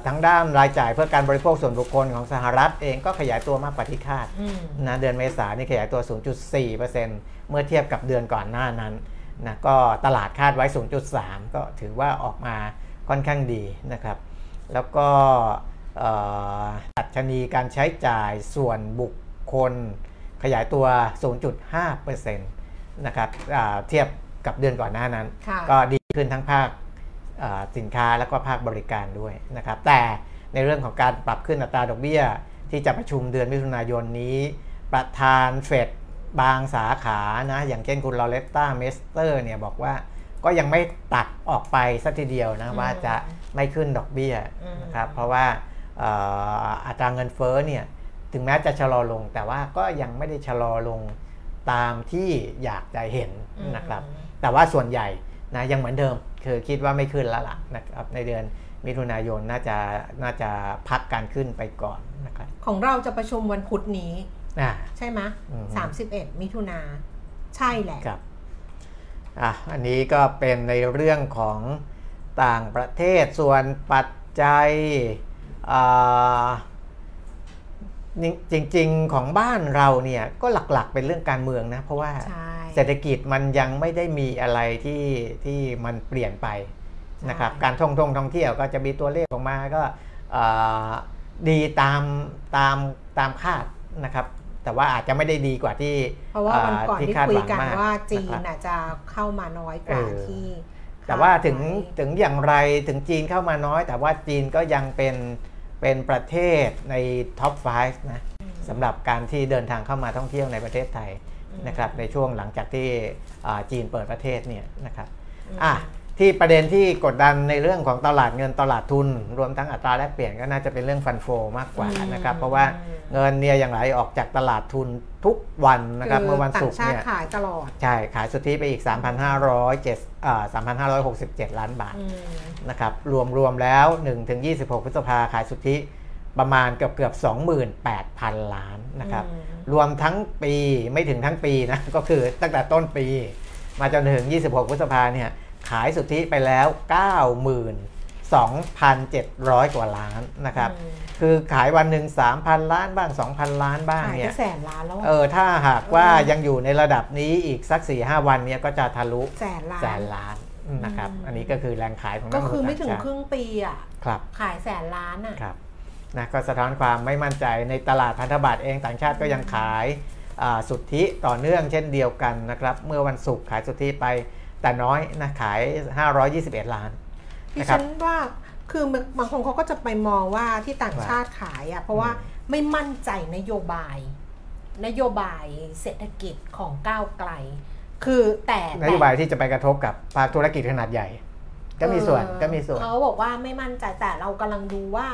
ทางด้านรายจ่ายเพื่อการบริโภคส่วนบุคคลของสหรัฐเองก็ขยายตัวมากกว่าที่คาดอืมนะเดือนเมษายนนี่ขยายตัว 0.4%เมื่อเทียบกับเดือนก่อนหน้านั้นนะก็ตลาดคาดไว้ 0.3 ก็ถือว่าออกมาค่อนข้างดีนะครับ แล้วก็เอ่อดัชนีการใช้จ่ายส่วนบุคคลขยายตัว 0.5%นะครับอ่าเทียบกับเดือนก่อนหน้านั้นค่ะก็ดีขึ้นทั้งภาคอ่า สินค้าแล้วก็ภาคบริการด้วยนะครับ แต่ในเรื่องของการปรับขึ้นอัตราดอกเบี้ย ที่จะประชุมเดือนมิถุนายนนี้ ประธานเฟดบางสาขานะอย่างเช่นคุณลอเรตตาเมสเตอร์เนี่ยบอกว่าก็ยังไม่ตัดออกไปซะทีเดียวนะอืมว่าจะไม่ขึ้นดอกเบี้ยอืมนะครับเพราะว่าเอ่ออัตราเงินเฟ้อเนี่ยถึงแม้จะชะลอลง แต่ว่าก็ยังไม่ได้ชะลอลงตามที่อยากจะเห็นนะครับ แต่ว่าส่วนใหญ่นะยังเหมือนเดิม คือคิดว่าไม่ขึ้นแล้วล่ะนะครับในเดือนมิถุนายนน่าจะน่าจะพักการขึ้นไปก่อนนะครับของเราจะประชุมวันพุธนี้อ่าใช่ไหมอืมสามสิบเอ็ดมิถุนาใช่แหละครับอะอันนี้ก็เป็นในเรื่องของต่างประเทศส่วนปัจจัยอ่า จริง ๆ ของบ้านเราเนี่ยก็หลักๆเป็นเรื่องการเมืองนะ เพราะว่าใช่เศรษฐกิจมันยังไม่ได้มีอะไรที่ที่มันเปลี่ยนไปนะครับใช่การท่องท่องท่องเที่ยวก็จะมีตัวเลขออกมาก็เอ่อดีตามตามตามคาดนะครับแต่ว่าอาจจะไม่ได้ดีกว่าที่เพราะว่าวันก่อนที่คาดคุหยวังกันมากว่าจีนนะครับน่ะจะเข้ามาน้อยกว่าเออที่ แต่ว่าถึงคดไว้ถึงอย่างไรถึงจีนเข้ามาน้อย แต่ว่าจีนก็ยังเป็น เป็นประเทศในท็อป 5 นะสำหรับการที่เดินทางเข้ามาท่องเที่ยวในประเทศไทยนะครับในช่วงหลังจากที่อ่าจีนเปิดประเทศเนี่ยนะครับอืมอะ ที่ประเด็นที่กดดันในเรื่องของตลาดเงินตลาดทุน รวมทั้งอัตราแลกเปลี่ยนก็น่าจะเป็นเรื่องฟันโฟมากกว่านะครับ เพราะว่าเงินเนี่ยยังไหลออกจากตลาดทุนทุกวันนะครับคือเมื่อวันศุกร์ต่างชาติเนี่ยขายตลอด ใช่ ขายสุทธิไปอีก 3,507อ่า3,567 ล้านบาทอืมนะครับรวมรวมแล้ว1ถึง26 พฤษภาขายสุทธิประมาณเกือบเกือบ28,000 ล้านนะครับอืมรวมทั้งปีไม่ถึงทั้งปีนะก็คือตั้งแต่ต้นปี มาจนถึง 26 พฤษภาเนี่ย ขายสุทธิไปแล้ว 92,700 กว่าล้านนะครับอืมคือขายวันหนึ่ง3,000 ล้านบ้าง 2,000 ล้านบ้างขายเนี่ไปยแสนล้านแล้วอะเออถ้าหากว่ายังอยู่ในระดับนี้อีกสัก4ีหวันเนี่ยก็จะทะลุแสนล้านแสนล้านนะครับอืมอันนี้ก็คือแรงขายของนัก็กลงคือทุนไม่ถึงต่างคชาติรึ่งปีอะครับขายแสนล้านอะครับนะก็สะท้อนความไม่มั่นใจในตลาดพันธบัตรเองต่างชาติก็ยังขายอ่าสุทธิต่อเนื่องเช่นเดียวกันนะครับ เมื่อวันศุกร์ขายสุทธิไป แต่น้อยนะขาย 521 ล้านดินะครัฉับนว่าคือบางคนเขาก็จะไปมองว่าที่ต่างชาติขายอะเพราะว่าอืมไม่มั่นใจนโยบาย นโยบายเศรษฐกิจของก้าวไกล คือแต่นโยบายที่จะไปกระทบกับภาคธุรกิจขนาดใหญ่ ก็มีส่วนเออก็มีส่วนเขาบอกว่าไม่มั่นใจแต่เรากำลังดูว่า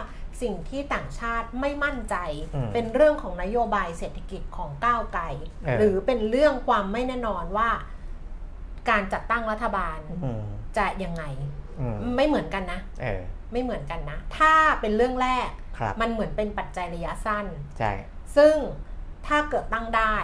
สิ่งที่ต่างชาติไม่มั่นใจอืมเป็นเรื่องของนโยบายเศรษฐกิจของก้าวไกลเออหรือเป็นเรื่องความไม่แน่นอนว่า การจัดตั้งรัฐบาลอืมจะยังไงอืมไม่เหมือนกันนะเออไม่เหมือนกันนะ ถ้าเป็นเรื่องแรกครับมันเหมือนเป็นปัจจัยระยะสั้นใช่ซึ่งถ้าเกิดตั้งได้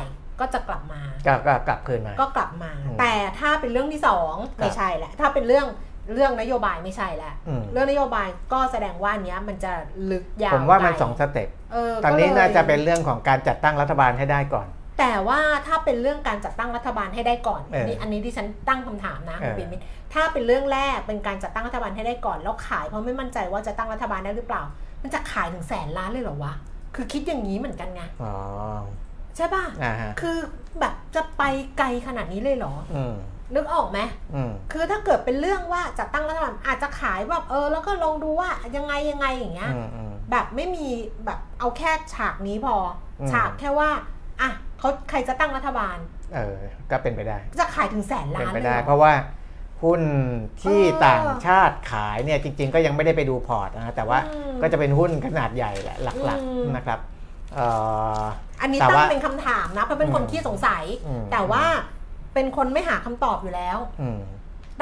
ก็จะกลับมาก็ก็กลับคืนมา ก็กลับมาอืมแต่ถ้าเป็นเรื่องที่สองครับไม่ใช่แหละ ถ้าเป็นเรื่องเรื่องนโยบายไม่ใช่แล้วอืมเรื่องนโยบายก็แสดงว่าอันเนี้ยมันจะลึกยาวผมว่ามันไกลสองสเต็ปเออตอนนี้ก็ลยน่าจะเป็นเรื่องของการจัดตั้งรัฐบาลให้ได้ก่อน แต่ว่าถ้าเป็นเรื่องการจัดตั้งรัฐบาลให้ได้ก่อนเออนี่อันนี้ที่ฉันตั้งคำถามนะคุณเออปิ่นมิตรถ้าเป็นเรื่องแรกเป็นการจัดตั้งรัฐบาลให้ได้ก่อน แล้วขายเพราะไม่มั่นใจว่าจะตั้งรัฐบาลได้หรือเปล่า มันจะขายถึงแสนล้านเลยเหรอวะคือคิดอย่างนี้เหมือนกันไงอ๋อใช่ป่ะอ่าฮะคือแบบจะไปไกลขนาดนี้เลยเหรออืมนึกออกไหมอืมคือถ้าเกิดเป็นเรื่องว่าจัดตั้งรัฐบาลอาจจะขายแบบเออ แล้วก็ลองดูว่ายังไงยังไงอย่างเงี้ยอืมอืมแบบไม่มีแบบเอาแค่ฉากนี้พออมฉากแค่ว่าอะ เขาใครจะตั้งรัฐบาล เออ ก็เป็นไปได้ จะขายถึงแสนเป็นล้านไปเลยได้เหรอเพราะว่าหุ้นที่เออต่างชาติขายเนี่ยจริง ๆ ก็ยังไม่ได้ไปดูพอร์ตนะแต่ว่าอืมก็จะเป็นหุ้นขนาดใหญ่แหละหลักอืมๆนะครับเอ่ออันนี้แต่ตั้งว่าเป็นคำถามนะเพราะเป็นคนอืมที่สงสัยอืมแต่ว่าเป็นคนไม่หาคำตอบอยู่แล้วอืม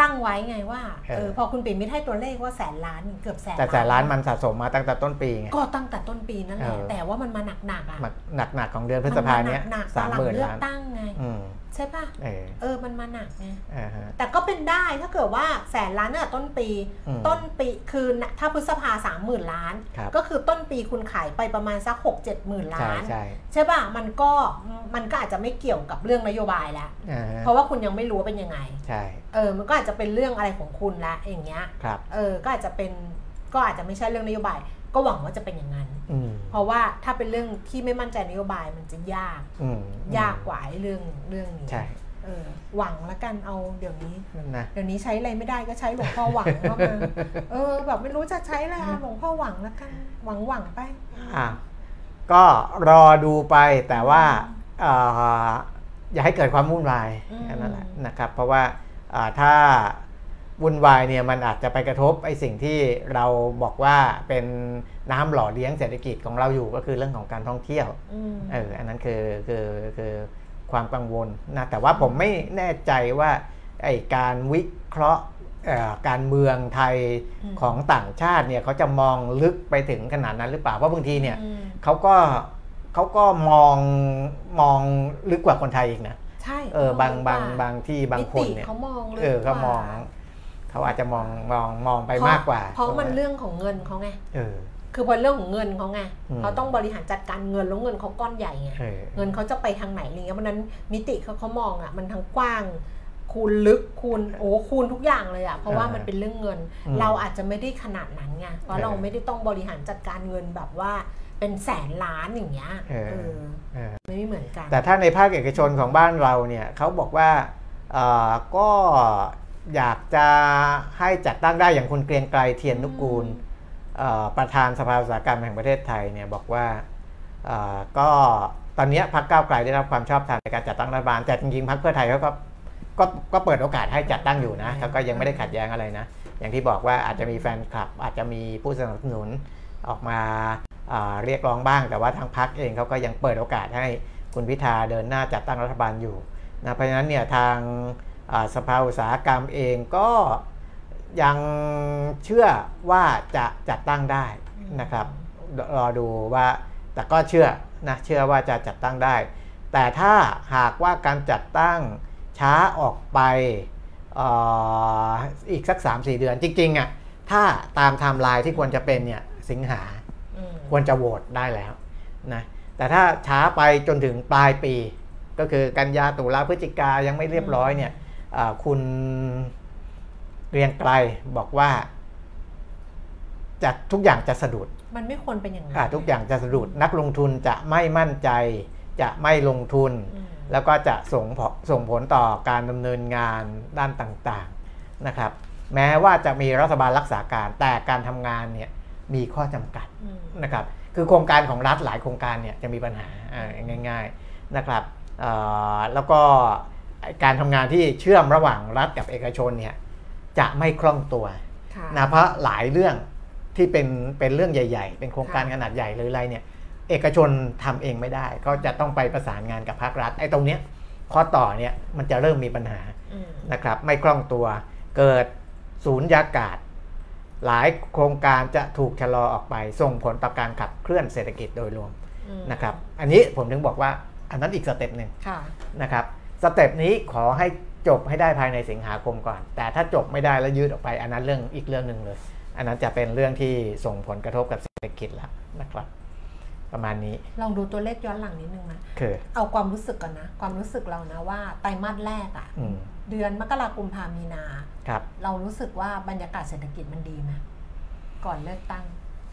ตั้งไว้ไงว่าเออเออพอคุณปิ่นมิตรให้ตัวเลขว่าแสนล้านเกือบแสนแต่แสนล้านมันสะสมมาตั้งแต่ต้นปีไง ก็ตั้งแต่ต้นปีนั่นแหละเออ แต่ว่ามันมาหนักๆอะหนักหนักๆของเดือนพฤษภาเนี้ยหนักๆสามหลัหมื่นเลือกล้านตั้งไง อืม ใช่ป่ะ เออ เออ มันมาหนักไง อ่าฮะ แต่ก็เป็นได้ถ้าเกิดว่าแสนล้านเนี่ยต้นปี อืมต้นปีคือถ้าพฤษภาสามหมื่นล้าน ครับ ก็คือต้นปีคุณขายไปประมาณสักหกเจ็ดหมื่นใช่ล้าน ใช่ใช่ป่ะ มันก็มันก็อาจจะไม่เกี่ยวกับเรื่องนโยบายแล้ว อ่าฮะเพราะว่าคุณยังไม่รู้ว่าเป็นยังไง ใช่เออ มันก็อาจจะเป็นเรื่องอะไรของคุณละอย่างเงี้ย ครับ เออ ก็อาจจะเป็น ก็อาจจะไม่ใช่เรื่องนโยบาย ก็หวังว่าจะเป็นอย่างนั้นอืมเพราะว่าถ้าเป็นเรื่องที่ไม่มั่นใจนโยบายมันจะยากอืมยากกว่าไอ้เรื่องเรื่องนี้ใช่เออหวังละกันเอาเดี๋ยวนี้นะเดี๋ยวนี้ใช้อะไรไม่ได้ก็ใช้หลวงพ่อหวังเข้ามาเออ แบบไม่รู้จะใช้อะไรเอาหลวงพ่อหวังละกัน หวังหวังไปอะก็รอดูไปแต่ว่าเอ่ออย่าให้เกิดความวุ่นวายอืมแค่นั้นแหละนะครับ เพราะว่าอ่าถ้า วุ่นวายเนี่ยมันอาจจะไปกระทบไอ้สิ่งที่เราบอกว่าเป็นน้ำหล่อเลี้ยงเศรษฐกิจของเราอยู่ก็คือเรื่องของการท่องเที่ยวอืมเอออันนั้นคือคือคือความกังวลนะแต่ว่าผมไม่แน่ใจว่าไอการวิเคราะห์เอ่อการเมืองไทยอืมของต่างชาติเนี่ยเขาจะมองลึกไปถึงขนาดนั้นหรือเปล่าเพราะบางทีเนี่ยอืมเขาก็เขาก็มองมองลึกกว่าคนไทยอีกนะใช่เออบางมบางว่บางที่บางคนเนี่ยมิติเขามองลึกเออเขามองกว่ เขาอาจจะมองมองมองไปเพระมากกว่า เพราะมันเรื่องของเงินเขาไงเออคือพอเรื่องของเงินเขาไงอืมเขาต้องบริหารจัดการเงินแล้วเงินเขาก้อนใหญ่ไงเออเงินเขาจะไปทางไหนอะไรเงี้ยเพราะฉะนั้นมิติเขาเขามองอะมันทั้งกว้างคูณลึกคูณโอ้คูณทุกอย่างเลยอะเพราะว่าอ่ามัมันเป็นเรื่องเงินอืมเราอาจจะไม่ได้ขนาดนั้นไงเพราะเออเราไม่ได้ต้องบริหารจัดการเงินแบบว่าเป็นแสนล้านอย่างเงี้ยเออเออเออไม่เหมือนกัน แต่ถ้าในภาคเอกชนของบ้านเราเนี่ยเขาบอกว่าเอ่อก็ อยากจะให้จัดตั้งได้อย่างคุณเกรียงไกรเทียนนุกูลเอ่อประธานสภาอุตสาหกรรมแห่งประเทศไทยเนี่ยบอกว่าเอ่อก็ตอนเนี้ยพรรคก้าวไกลได้รับความชอบธรรมในการจัดตั้งรัฐบาลแต่จริงๆพรรคเพื่อไทยเขาก็ก็ก็เปิดโอกาสให้จัดตั้งอยู่นะเขาก็ยังไม่ได้ขัดแย้งอะไรนะ อย่างที่บอกว่าอาจจะมีแฟนคลับ อาจจะมีผู้สนับสนุนออกมาอ่าเรียกร้องบ้าง แต่ว่าทางพรรคเองเขาก็ยังเปิดโอกาสให้คุณพิธาเดินหน้าจัดตั้งรัฐบาลอยู่นะเพราะฉะนั้นเนี่ยทางอ่า สภาอุตสาหกรรมเองก็ยังเชื่อว่าจะจัดตั้งได้นะครับรอดูว่าแต่ก็เชื่อนะเชื่อว่าจะจัดตั้งได้ แต่ถ้าหากว่าการจัดตั้งช้าออกไปเอ่ออีกสัก 3-4 เดือนจริงๆอะถ้าตามไทม์ไลน์ที่ควรจะเป็นเนี่ยสิงหาอืมควรจะโหวตได้แล้วนะแต่ถ้าช้าไปจนถึงปลายปี ก็คือกันยาตุลาพฤศจิกายังไม่เรียบร้อยเนี่ยเอ่อ คุณเกรียงไกรบอกว่าจะทุกอย่างจะสะดุด มันไม่ควรเป็นอย่างนั้นอะทุกอย่างจะสะดุด นักลงทุนจะไม่มั่นใจ จะไม่ลงทุนอืมแล้วก็จะส่งผลส่งผลต่อการดำเนินงานด้านต่างๆนะครับ แม้ว่าจะมีรัฐบาลรักษาการแต่การทำงานเนี่ยมีข้อจำกัดอืมนะครับ คือโครงการของรัฐหลายโครงการเนี่ยจะมีปัญหาอ่าง่าย ๆนะครับเอ่อแล้วก็ การทำงานที่เชื่อมระหว่างรัฐกับเอกชนเนี่ยจะไม่คล่องตัวค่ะนะเพราะหลายเรื่องที่เป็นเป็นเรื่องใหญ่ ๆ เป็นโครงการค่ะขนาดใหญ่หรืออะไรเนี่ยเอกชนทำเองไม่ได้ ก็จะต้องไปประสานงานกับภาครัฐไอ้ตรงเนี้ยข้อต่อเนี่ยมันจะเริ่มมีปัญหาอืมนะครับไม่คล่องตัวเกิดสุญญากาศ หลายโครงการจะถูกชะลอออกไปส่งผลต่อการขับเคลื่อนเศรษฐกิจโดยรวมอืมนะครับ อันนี้ผมถึงบอกว่าอันนั้นอีก step หนึ่งค่ะนะครับ step นี้ขอให้จบให้ได้ภายในสิงหาคมก่อน แต่ถ้าจบไม่ได้แล้วยืดออกไป อันนั้นเรื่องอีกเรื่องหนึ่งเลย อันนั้นจะเป็นเรื่องที่ส่งผลกระทบกับเศรษฐกิจแล้วนะครับประมาณนี้ ลองดูตัวเลขย้อนหลังนิดนึงนะคือเอาความรู้สึกก่อนนะ ความรู้สึกเรานะว่าไตรมาสแรกอะอืมเดือนมกราคมพามีนาครับ เรารู้สึกว่าบรรยากาศเศรษฐกิจมันดีไหมก่อนเลือกตั้ง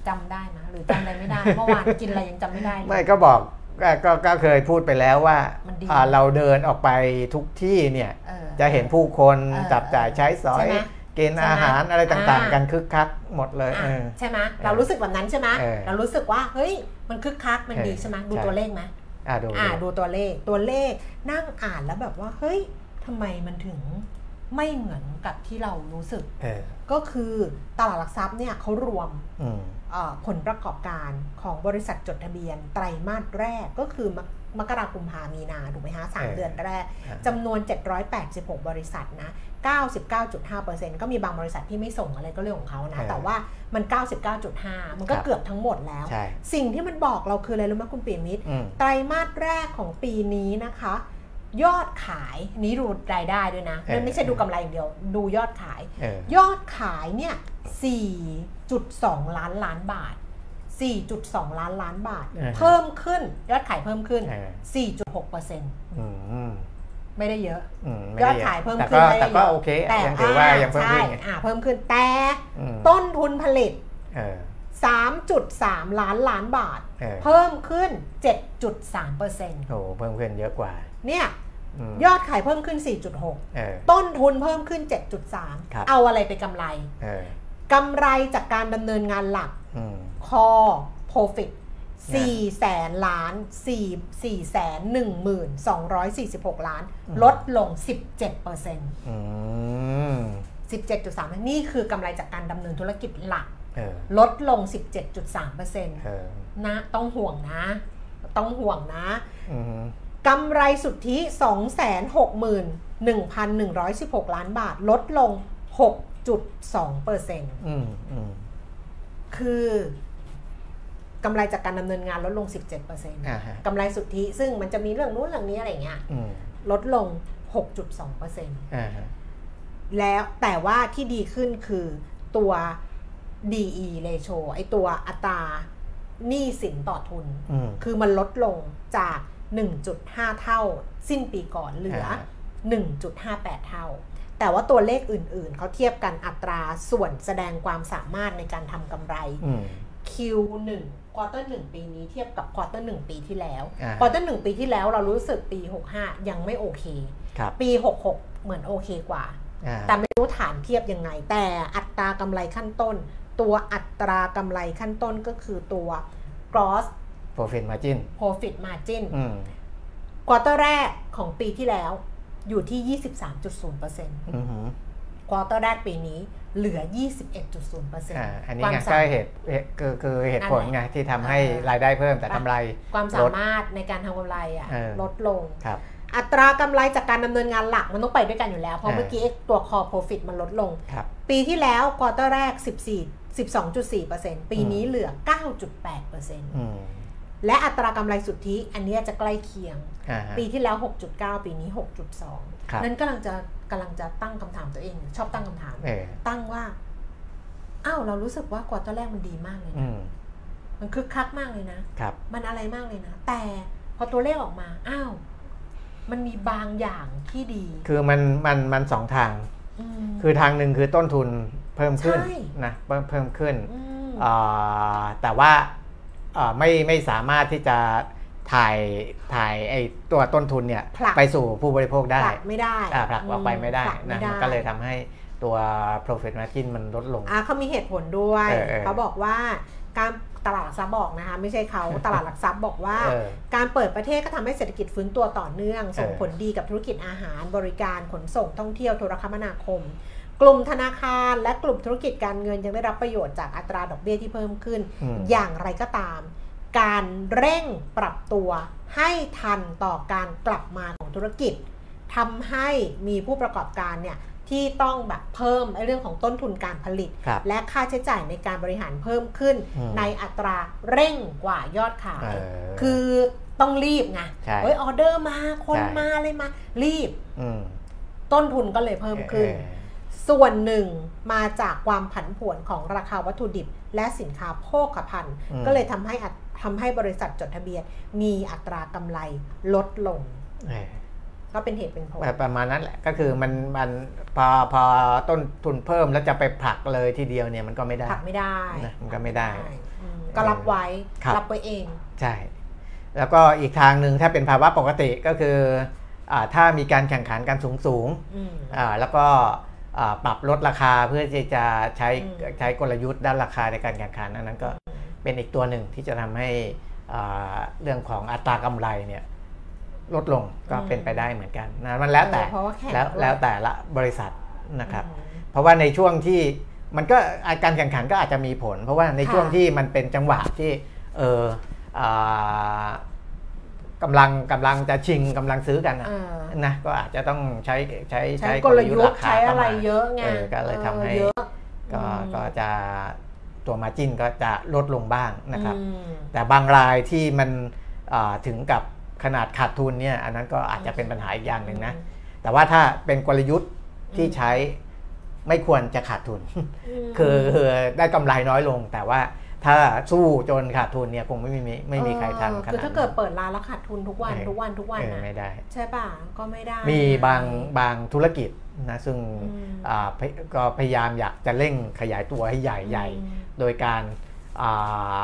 จำได้ไหมหรือจำอะไรไม่ได้เมื่อวานกินอะไรยังจำไม่ได้เลยไม่ก็บอก ก็ก็ก็เคยพูดไปแล้วว่ามันดีอ่าเราเดินออกไปทุกที่เนี่ยเออจะเห็นผู้คนเออจับจ่ายใช้สอยใช่ไหมกินใช่ไหมอาหารอะไรต่างอ่าๆกันคึกคักหมดเลยเออะอใช่ไหมเรารู้สึกแบบนั้นใช่ไหมเออเรารู้สึกว่าเฮ้ยมันคึกคักมันดีเออใช่ไหมดูใช่ตัวเลขไหมอ่าดูอ่าดูดูตัวเลขตัวเลขนั่งอ่านแล้วแบบว่าเฮ้ยทำไมมันถึง ไม่เหมือนกับที่เรารู้สึกเออก็คือตลาดหลักทรัพย์เนี่ยเขารวมอืมเอ่อผลประกอบการของบริษัทจดทะเบียนไตรมาสแรกก็คือมกมกราคมพามีนาถูกไหมฮะสามเออเดือนแรกครับจำนวน 786 บริษัทนะ 99.5%ก็มีบางบริษัทที่ไม่ส่งอะไรก็เรื่องของเขานะ แต่ว่ามัน 99.5 มันก็เกือบทั้งหมดแล้วใช่สิ่งที่มันบอกเราคืออะไรรู้ไหมคุณปีมิตรอืมไตรมาสแรกของปีนี้นะคะ ยอดขายนี้ดูรายได้ด้วยนะเออไม่ใช่ดูกำไรอย่างเดียว ดูยอดขาย เออยอดขายเนี่ย4.2 ล้านล้านบาท 4.2 ล้านล้านบาท เพิ่มขึ้นยอดขายเพิ่มขึ้น เออ 4.6%อืมไม่ได้เยอะ อืมไม่ยอไดขายเพิ่มแต่ขึ้ก็นไม่แต่ได้ก็เยอะโอเคแต่ยังถือว่ายังเพิ่มใช่ขึ้นไงอ่าเพิ่มขึ้นแต่อืมต้นทุนผลิต เออ 3.3 ล้านล้านบาท เออ เพิ่มขึ้น 7.3%โอ้เพิ่มขึ้นเยอะกว่า เนี่ยมยอดขายเพิ่มขึ้น 4.6เออต้นทุนเพิ่มขึ้นครับ7.3 เอาอะไรไปกำไรเออกำไรจากการดำเนินงานหลักอืม core profit อ่า4แสนล้าน4 4แสน1หมื่น246 ล้านอืมลดลง 17%อืม17.3 นี่คือกำไรจากการดำเนินธุรกิจหลักเออลดลง 17.3%เออนะต้องห่วงนะ ต้องห่วงนะอืม กำไรสุทธิ 261,116 ล้านบาท ลดลง 6.2%เปอร์เซ็นต์อืมอืมคือกำไรจากการดำเนินงานลดลง 17%เปอร์เซ็นต์อ่าฮะกำไรสุทธิ ซึ่งมันจะมีเรื่องนู้นเรื่องนี้อะไรเงี้ยอืมลดลง 6.2%เปอร์เซ็นต์อ่าฮะแล้วแต่ว่าที่ดีขึ้นคือตัว DE ratio ไอตัวอัตราหนี้สินต่อทุนอืมคือมันลดลงจาก 1.5 เท่า สิ้นปีก่อนเหลือ 1.58 เท่า แต่ว่าตัวเลขอื่นๆ เขาเทียบกันอัตราส่วนแสดงความสามารถในการทำกำไรอืม Q1 quarter หนึ่งปีนี้เทียบกับ quarter หนึ่งปีที่แล้วอ่า quarter หนึ่งปีที่แล้วเรารู้สึกปี 65 ยังไม่โอเคครับปี 66 เหมือนโอเคกว่าอ่า แต่ไม่รู้ฐานเทียบยังไง แต่อัตรากำไรขั้นต้น ตัวอัตรากำไรขั้นต้นก็คือตัว gross profit margin profit margin อืมquarter แรกของปีที่แล้วอยู่ที่ 23.0%อือหือ quarter แรกปีนี้เหลือ 21.0%อ่าอันนี้ความไงสาก็เหตุเหตุคือคือเหตุผลนั่นแหไงละที่ทำให้เออรายได้เพิ่มแต่กำไร ความสาลดมารถในการทำกำไรอะเออลดลงครับอัตรากำไรจากการดำเนินงานหลักมันต้องไปด้วยกันอยู่แล้ว เพราะเออเมื่อกี้ตัว core profit มันลดลงครับปีที่แล้ว quarter แรก 14 12.4%ปีนี้เหลือ 9.8%อืม และอัตรากำไรสุทธิอันเนี้ยจะใกล้เคียงอ่าฮะปีที่แล้ว 6.9 ปีนี้ครับ6.2 นั้นกำลังจะกำลังจะตั้งคำถามตัวเอง ชอบตั้งคำถามเออตั้งว่าอ้าวเรารู้สึกว่าควอเตอร์แรกมันดีมากเลยอืนะมมันคึกคักมากเลยนะครับมันอะไรมากเลยนะ แต่พอตัวเลขออกมาอ้าวมันมีบางอย่างที่ดี คือมันมันมันสองทางมคือทางหนึ่งคือต้นทุนเพิ่มขึ้นใช่นะเพิ่มเพิ่มขึ้นมอ่าแต่ว่าอ่า ไม่ไม่สามารถที่จะถ่ายถ่ายไอตัวต้นทุนเนี่ยผลักไปสู่ผู้บริโภคได้ผลักไม่ได้อ่าผลักออกไปไม่ได้ผลักนะด้มันก็เลยทำให้ตัว profit margin มันลดลงอะเขามีเหตุผลด้วยเออเออเขาบอกว่าการตลาดหลักทรัพย์บอกนะคะไม่ใช่เขาตลาดหลักทรัพย์บอกว่าเออการเปิดประเทศก็ทำให้เศรษฐกิจฟื้นตัวต่อเนื่อง ส่งเออผลดีกับธุรกิจอาหารบริการขนส่งท่องเที่ยวโทรคมนาคม กลุ่มธนาคารและกลุ่มธุรกิจการเงินยังได้รับประโยชน์จากอัตราดอกเบี้ยที่เพิ่มขึ้นอืมอย่างไรก็ตาม การเร่งปรับตัวให้ทันต่อการกลับมาของธุรกิจทำให้มีผู้ประกอบการเนี่ยที่ต้องแบบเพิ่มไอ้เรื่องของต้นทุนการผลิตครับและค่าใช้จ่ายในการบริหารเพิ่มขึ้นอืมในอัตราเร่งกว่ายอดขายเออคือต้องรีบไงใช่เฮ้ยออเดอร์มาคนใช่มาเลยมา รีบอืมต้นทุนก็เลยเพิ่มขึ้นเออ ส่วนหนึ่งมาจากความผันผวนของราคาวัตถุดิบ และสินค้าโภคภัณฑ์อืมก็เลยทำให้อัตทำให้บริษัทจดทะเบียนมีอัตรากำไรลดลงเออก็เป็นเหตุเป็นผลแบบประมาณนั้นแหละก็คือมันมันพอพอต้นทุนเพิ่มแล้วจะไปผลักเลยทีเดียวเนี่ยมันก็ไม่ได้ผักไม่ได้นะมันก็ไม่ได้อืมก็รับไว้ครับรับไว้เอง ใช่ แล้วก็อีกทางหนึ่งถ้าเป็นภาวะปกติก็คืออาถ้ามีการแข่งขันกันสูงสูงๆอืมอ่าแล้วก็อ่า ปรับลดราคาเพื่อที่จะใช้อืมใช้กลยุทธ์ด้านราคาในการแข่งขันอันนั้นก็เป็นอีกตัวหนึ่งที่จะทำให้อ่าเรื่องของอัตรากำไรเนี่ยลดลงก็เป็นไปได้เหมือนกันนะมันแล้วแต่เออเพราะว่าแข่งแล้วด้วยแล้วแต่ละบริษัทนะครับอืมเพราะว่าในช่วงที่มันก็การแข่งขันก็อาจจะมีผล เพราะว่าในค่ะช่วงที่มันเป็นจังหวะที่เอออ่า กำลังกำลังจะชิงกำลังซื้อกันนะเออนะก็อาจจะต้องใช้ใช้ใช้กลยุทธ์ราคาใช้อะไรข้ามาเยอะไงเออก็เลยทำให้เออเยอะก็อืมก็จะตัวมาจินก็จะลดลงบ้างนะครับอืมแต่บางรายที่มันอ่าถึงกับขนาดขาดทุนเนี่ยอันนั้นก็อาจจะเป็นปัญหาอีกอย่างหนึ่งนะ แต่ว่าถ้าเป็นกลยุทธ์ที่ใช้ไม่ควรจะขาดทุนมคือได้กำไรน้อยลงแต่ว่า ถ้าสู้จนขาดทุนเนี่ยคงไม่มีไม่มีใครทำขนาดคือนั้นถ้าเกิดเปิดร้านแล้วขาดทุนทุกวันเออทุกวันทุกวันเออนะไม่ได้ ใช่ป่ะก็ไม่ได้ มีนะบางบางธุรกิจนะซึ่งอืมอ่าพยก็พยายามอยากจะเร่งขยายตัวให้ใหญ่ใหญ่อืมโดยการอา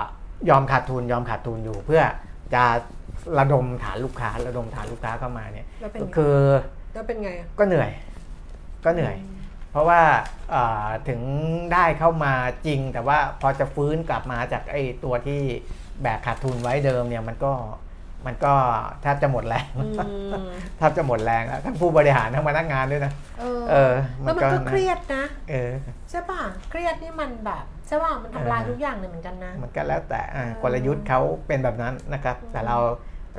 ยอมขาดทุนยอมขาดทุนอยู่เพื่อจะระดมฐานลูกค้า ระดมฐานลูกค้าเข้ามาเนี่ยแล้วเป็นก็ไงคือแล้วเป็นไงอะก็เหนื่อย ก็เหนื่อยเพ ราะว่าอ่าถึงได้เข้ามาจริง แต่ว่าพอจะฟื้นกลับมาจากไอ้ตัวที่แบกขาดทุนไว้เดิมเนี่ยมันก็มันก็แทบจะหมดแรงอืมแทบจะหมดแรงแล้วทั้งผู้บริหารทั้งพนักงานด้วยนะเออเออแล้วมันก็นะเครียดนะเออใช่ป่ะเครียดนี่มันแบบใช่ป่ะมันทำลายเออทุกอย่างเลยเหมือนกันนะมันก็แล้วแต่อ่าเออกลยุทธ์เขาเป็นแบบนั้นนะครับอืมแต่เรา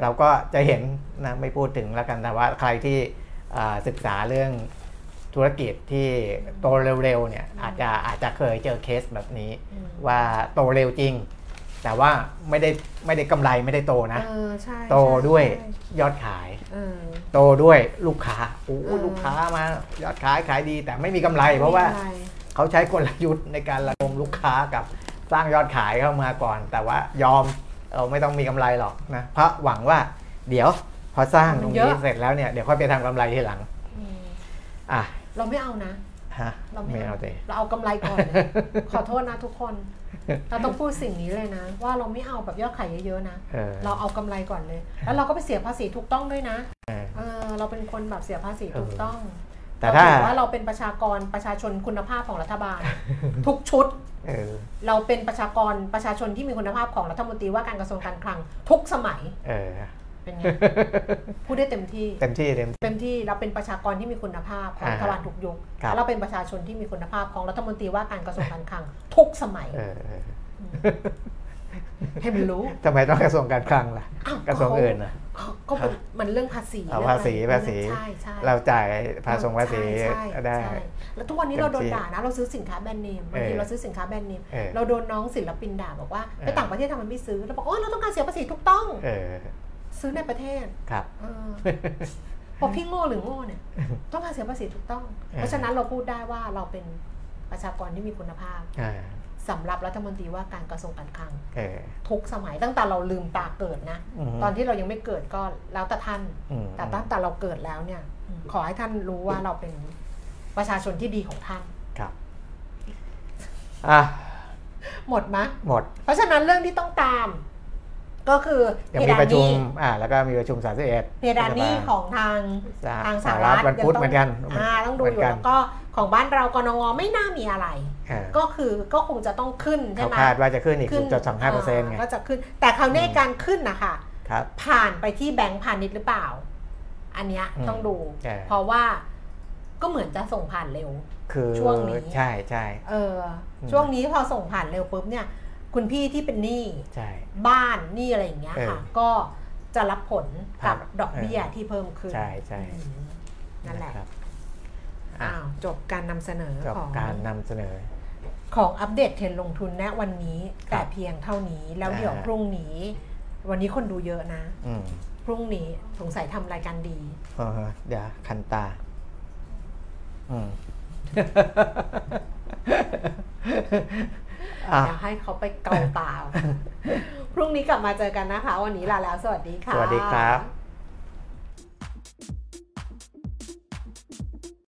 เราก็จะเห็นนะไม่พูดถึงแล้วกันแต่ว่าใครที่อ่าศึกษาเรื่อง ธุรกิจที่โตเร็วๆเนี่ยอาจจะอาจจะเคยเจอเคสแบบนี้อืมว่าโตเร็วจริง แต่ว่าไม่ได้ไม่ได้กำไรไม่ได้โตนะเออใช่โตใช่ด้วยใช่ยอดขายเออโตด้วยลูกค้าโอ้เออลูกค้ามายอดขายขายดี แต่ไม่มีกำไร เพราะว่าไม่ป็นไเขาใช้กลยุทธ์ในการระดมลูกค้ากับสร้างยอดขายเข้ามาก่อน แต่ว่ายอมเออไม่ต้องมีกำไรหรอกนะเพราะหวังว่าเดี๋ยวพอสร้างตรงนี้เสร็จแล้วเนี่ยเดี๋ยวค่อยไปทำกำไรทีหลัง อืมอะเราไม่เอานะฮะเราไม่ไม่เอาเอาเตเราเอากำไรก่อนเลยขอโทษนะทุกคน เราต้องพูดสิ่งนี้เลยนะ ว่าเราไม่เอาแบบยอดขายเยอะๆนะเออเราเอากำไรก่อนเลย แล้วเราก็ไปเสียภาษีถูกต้องด้วยนะเออเออเราเป็นคนแบบเสียภาษีถูกต้อง แต่ถ้าเรถือว่าเราเป็นประชากรประชาชนคุณภาพของรัฐบาล ทุกชุดเออเราเป็นประชากรประชาชนที่มีคุณภาพของรัฐมนตรีว่าการกระทรวงการคลังทุกสมัย เออเป็นไง พูดได้เต็มที่ เต็มที่เต็ม เต็มที่เราเป็นประชากรที่มีคุณภาพของอ่ารัฐบาลทุกยุคครับ แล้วเราเป็นประชาชนที่มีคุณภาพของรัฐมนตรีว่าการกระทรวงการคลังทุกสมัยเออเออให้มันรู้ ทำไมต้องกระทรวงการคลังล่ะ อ้าวกระทรวงอื่นนะเขาก็เป็นมันเรื่องภาษีเอาเรื่องภาษีอะไรภาษี ใช่ใช่เราจ่ายภาษีภาษีใช่ใช่ได้ ใช่แล้วทุกวันนี้เราโดนด่านะ เราซื้อสินค้าแบรนด์เนมบางทีเออเราซื้อสินค้าแบรนด์เนมเออเราโดนน้องศิลปินด่าบอกว่าเออ ไปต่างประเทศทำไมไม่ซื้อเราบอกโอ้เราต้องการเสียภาษีถูกต้อง เออ ซื้อในประเทศครับเออพอพี่โง่หรือโง่เนี่ยต้องการเสียภาษีถูกต้องเออเพราะฉะนั้นเราพูดได้ว่าเราเป็นประชากรที่มีคุณภาพอ่าสำหรับรัฐมนตรีว่าการกระทรวงการคลังเออทุกสมัยตั้งแต่เราลืมตาเกิดนะอืมตอนที่เรายังไม่เกิดก็แล้วแต่ท่านอืมแต่ตั้งแต่เราเกิดแล้วเนี่ย ขอให้ท่านรู้ว่าเราเป็นประชาชนที่ดีของท่านครับอะหมดไหมหมด เพราะฉะนั้นเรื่องที่ต้องตาม ก็คือยังเพมีดาปนระชุหมนี้อ่าแล้วก็มีประชุมสามสิบเอ็ดเพดานหนี้ของทางทางสหรัฐวันพุธเหมือนกันอ่าต้องดูอยู่เหมืนกันแล้วก็ของบ้านเรากนงไม่น่ามีอะไรอ่าก็คือก็คงจะต้องขึ้นใช่เขาไหมคาดว่าจะขึ้นอีก0.25เปอร์เซ็นต์ไงก็จะขึ้น แต่คราวนี้การขึ้นนะคะครับผ่านไปที่แบงก์พาณิชย์หรือเปล่า อันเนี้ยอืมต้องดูใช่เพราะว่าก็เหมือนจะส่งผ่านเร็ว คือช่วงนี้ใช่ใช่เอออมช่วงนี้พอส่งผ่านเร็วปุ๊บเนี่ย คุณพี่ที่เป็นหนี้ใช่ บ้านหนี้อะไรอย่างเงี้ยค่ะเออก็จะรับผลกับครับ ดอกเบี้ยเออที่เพิ่มขึ้นใช่ใช่อืมนั่นแหละครับอะอ้าวจบการนำเสนอกับของการนำเสนอ ของอัปเดตเทรนด์ลงทุนณวันนี้ครัแต่บเพียงเท่านี้แล้วเดี๋ยวอ่า พรุ่งนี้ วันนี้คนดูเยอะนะ อืมพรุ่งนี้สงสัยทำรายการดีเออเดี๋ยวคันตา อืม อยากให้เขาไปเกาตา พรุ่งนี้กลับมาเจอกันนะคะ วันนี้ลาแล้ว สวัสดีค่ะ สวัสดีครับ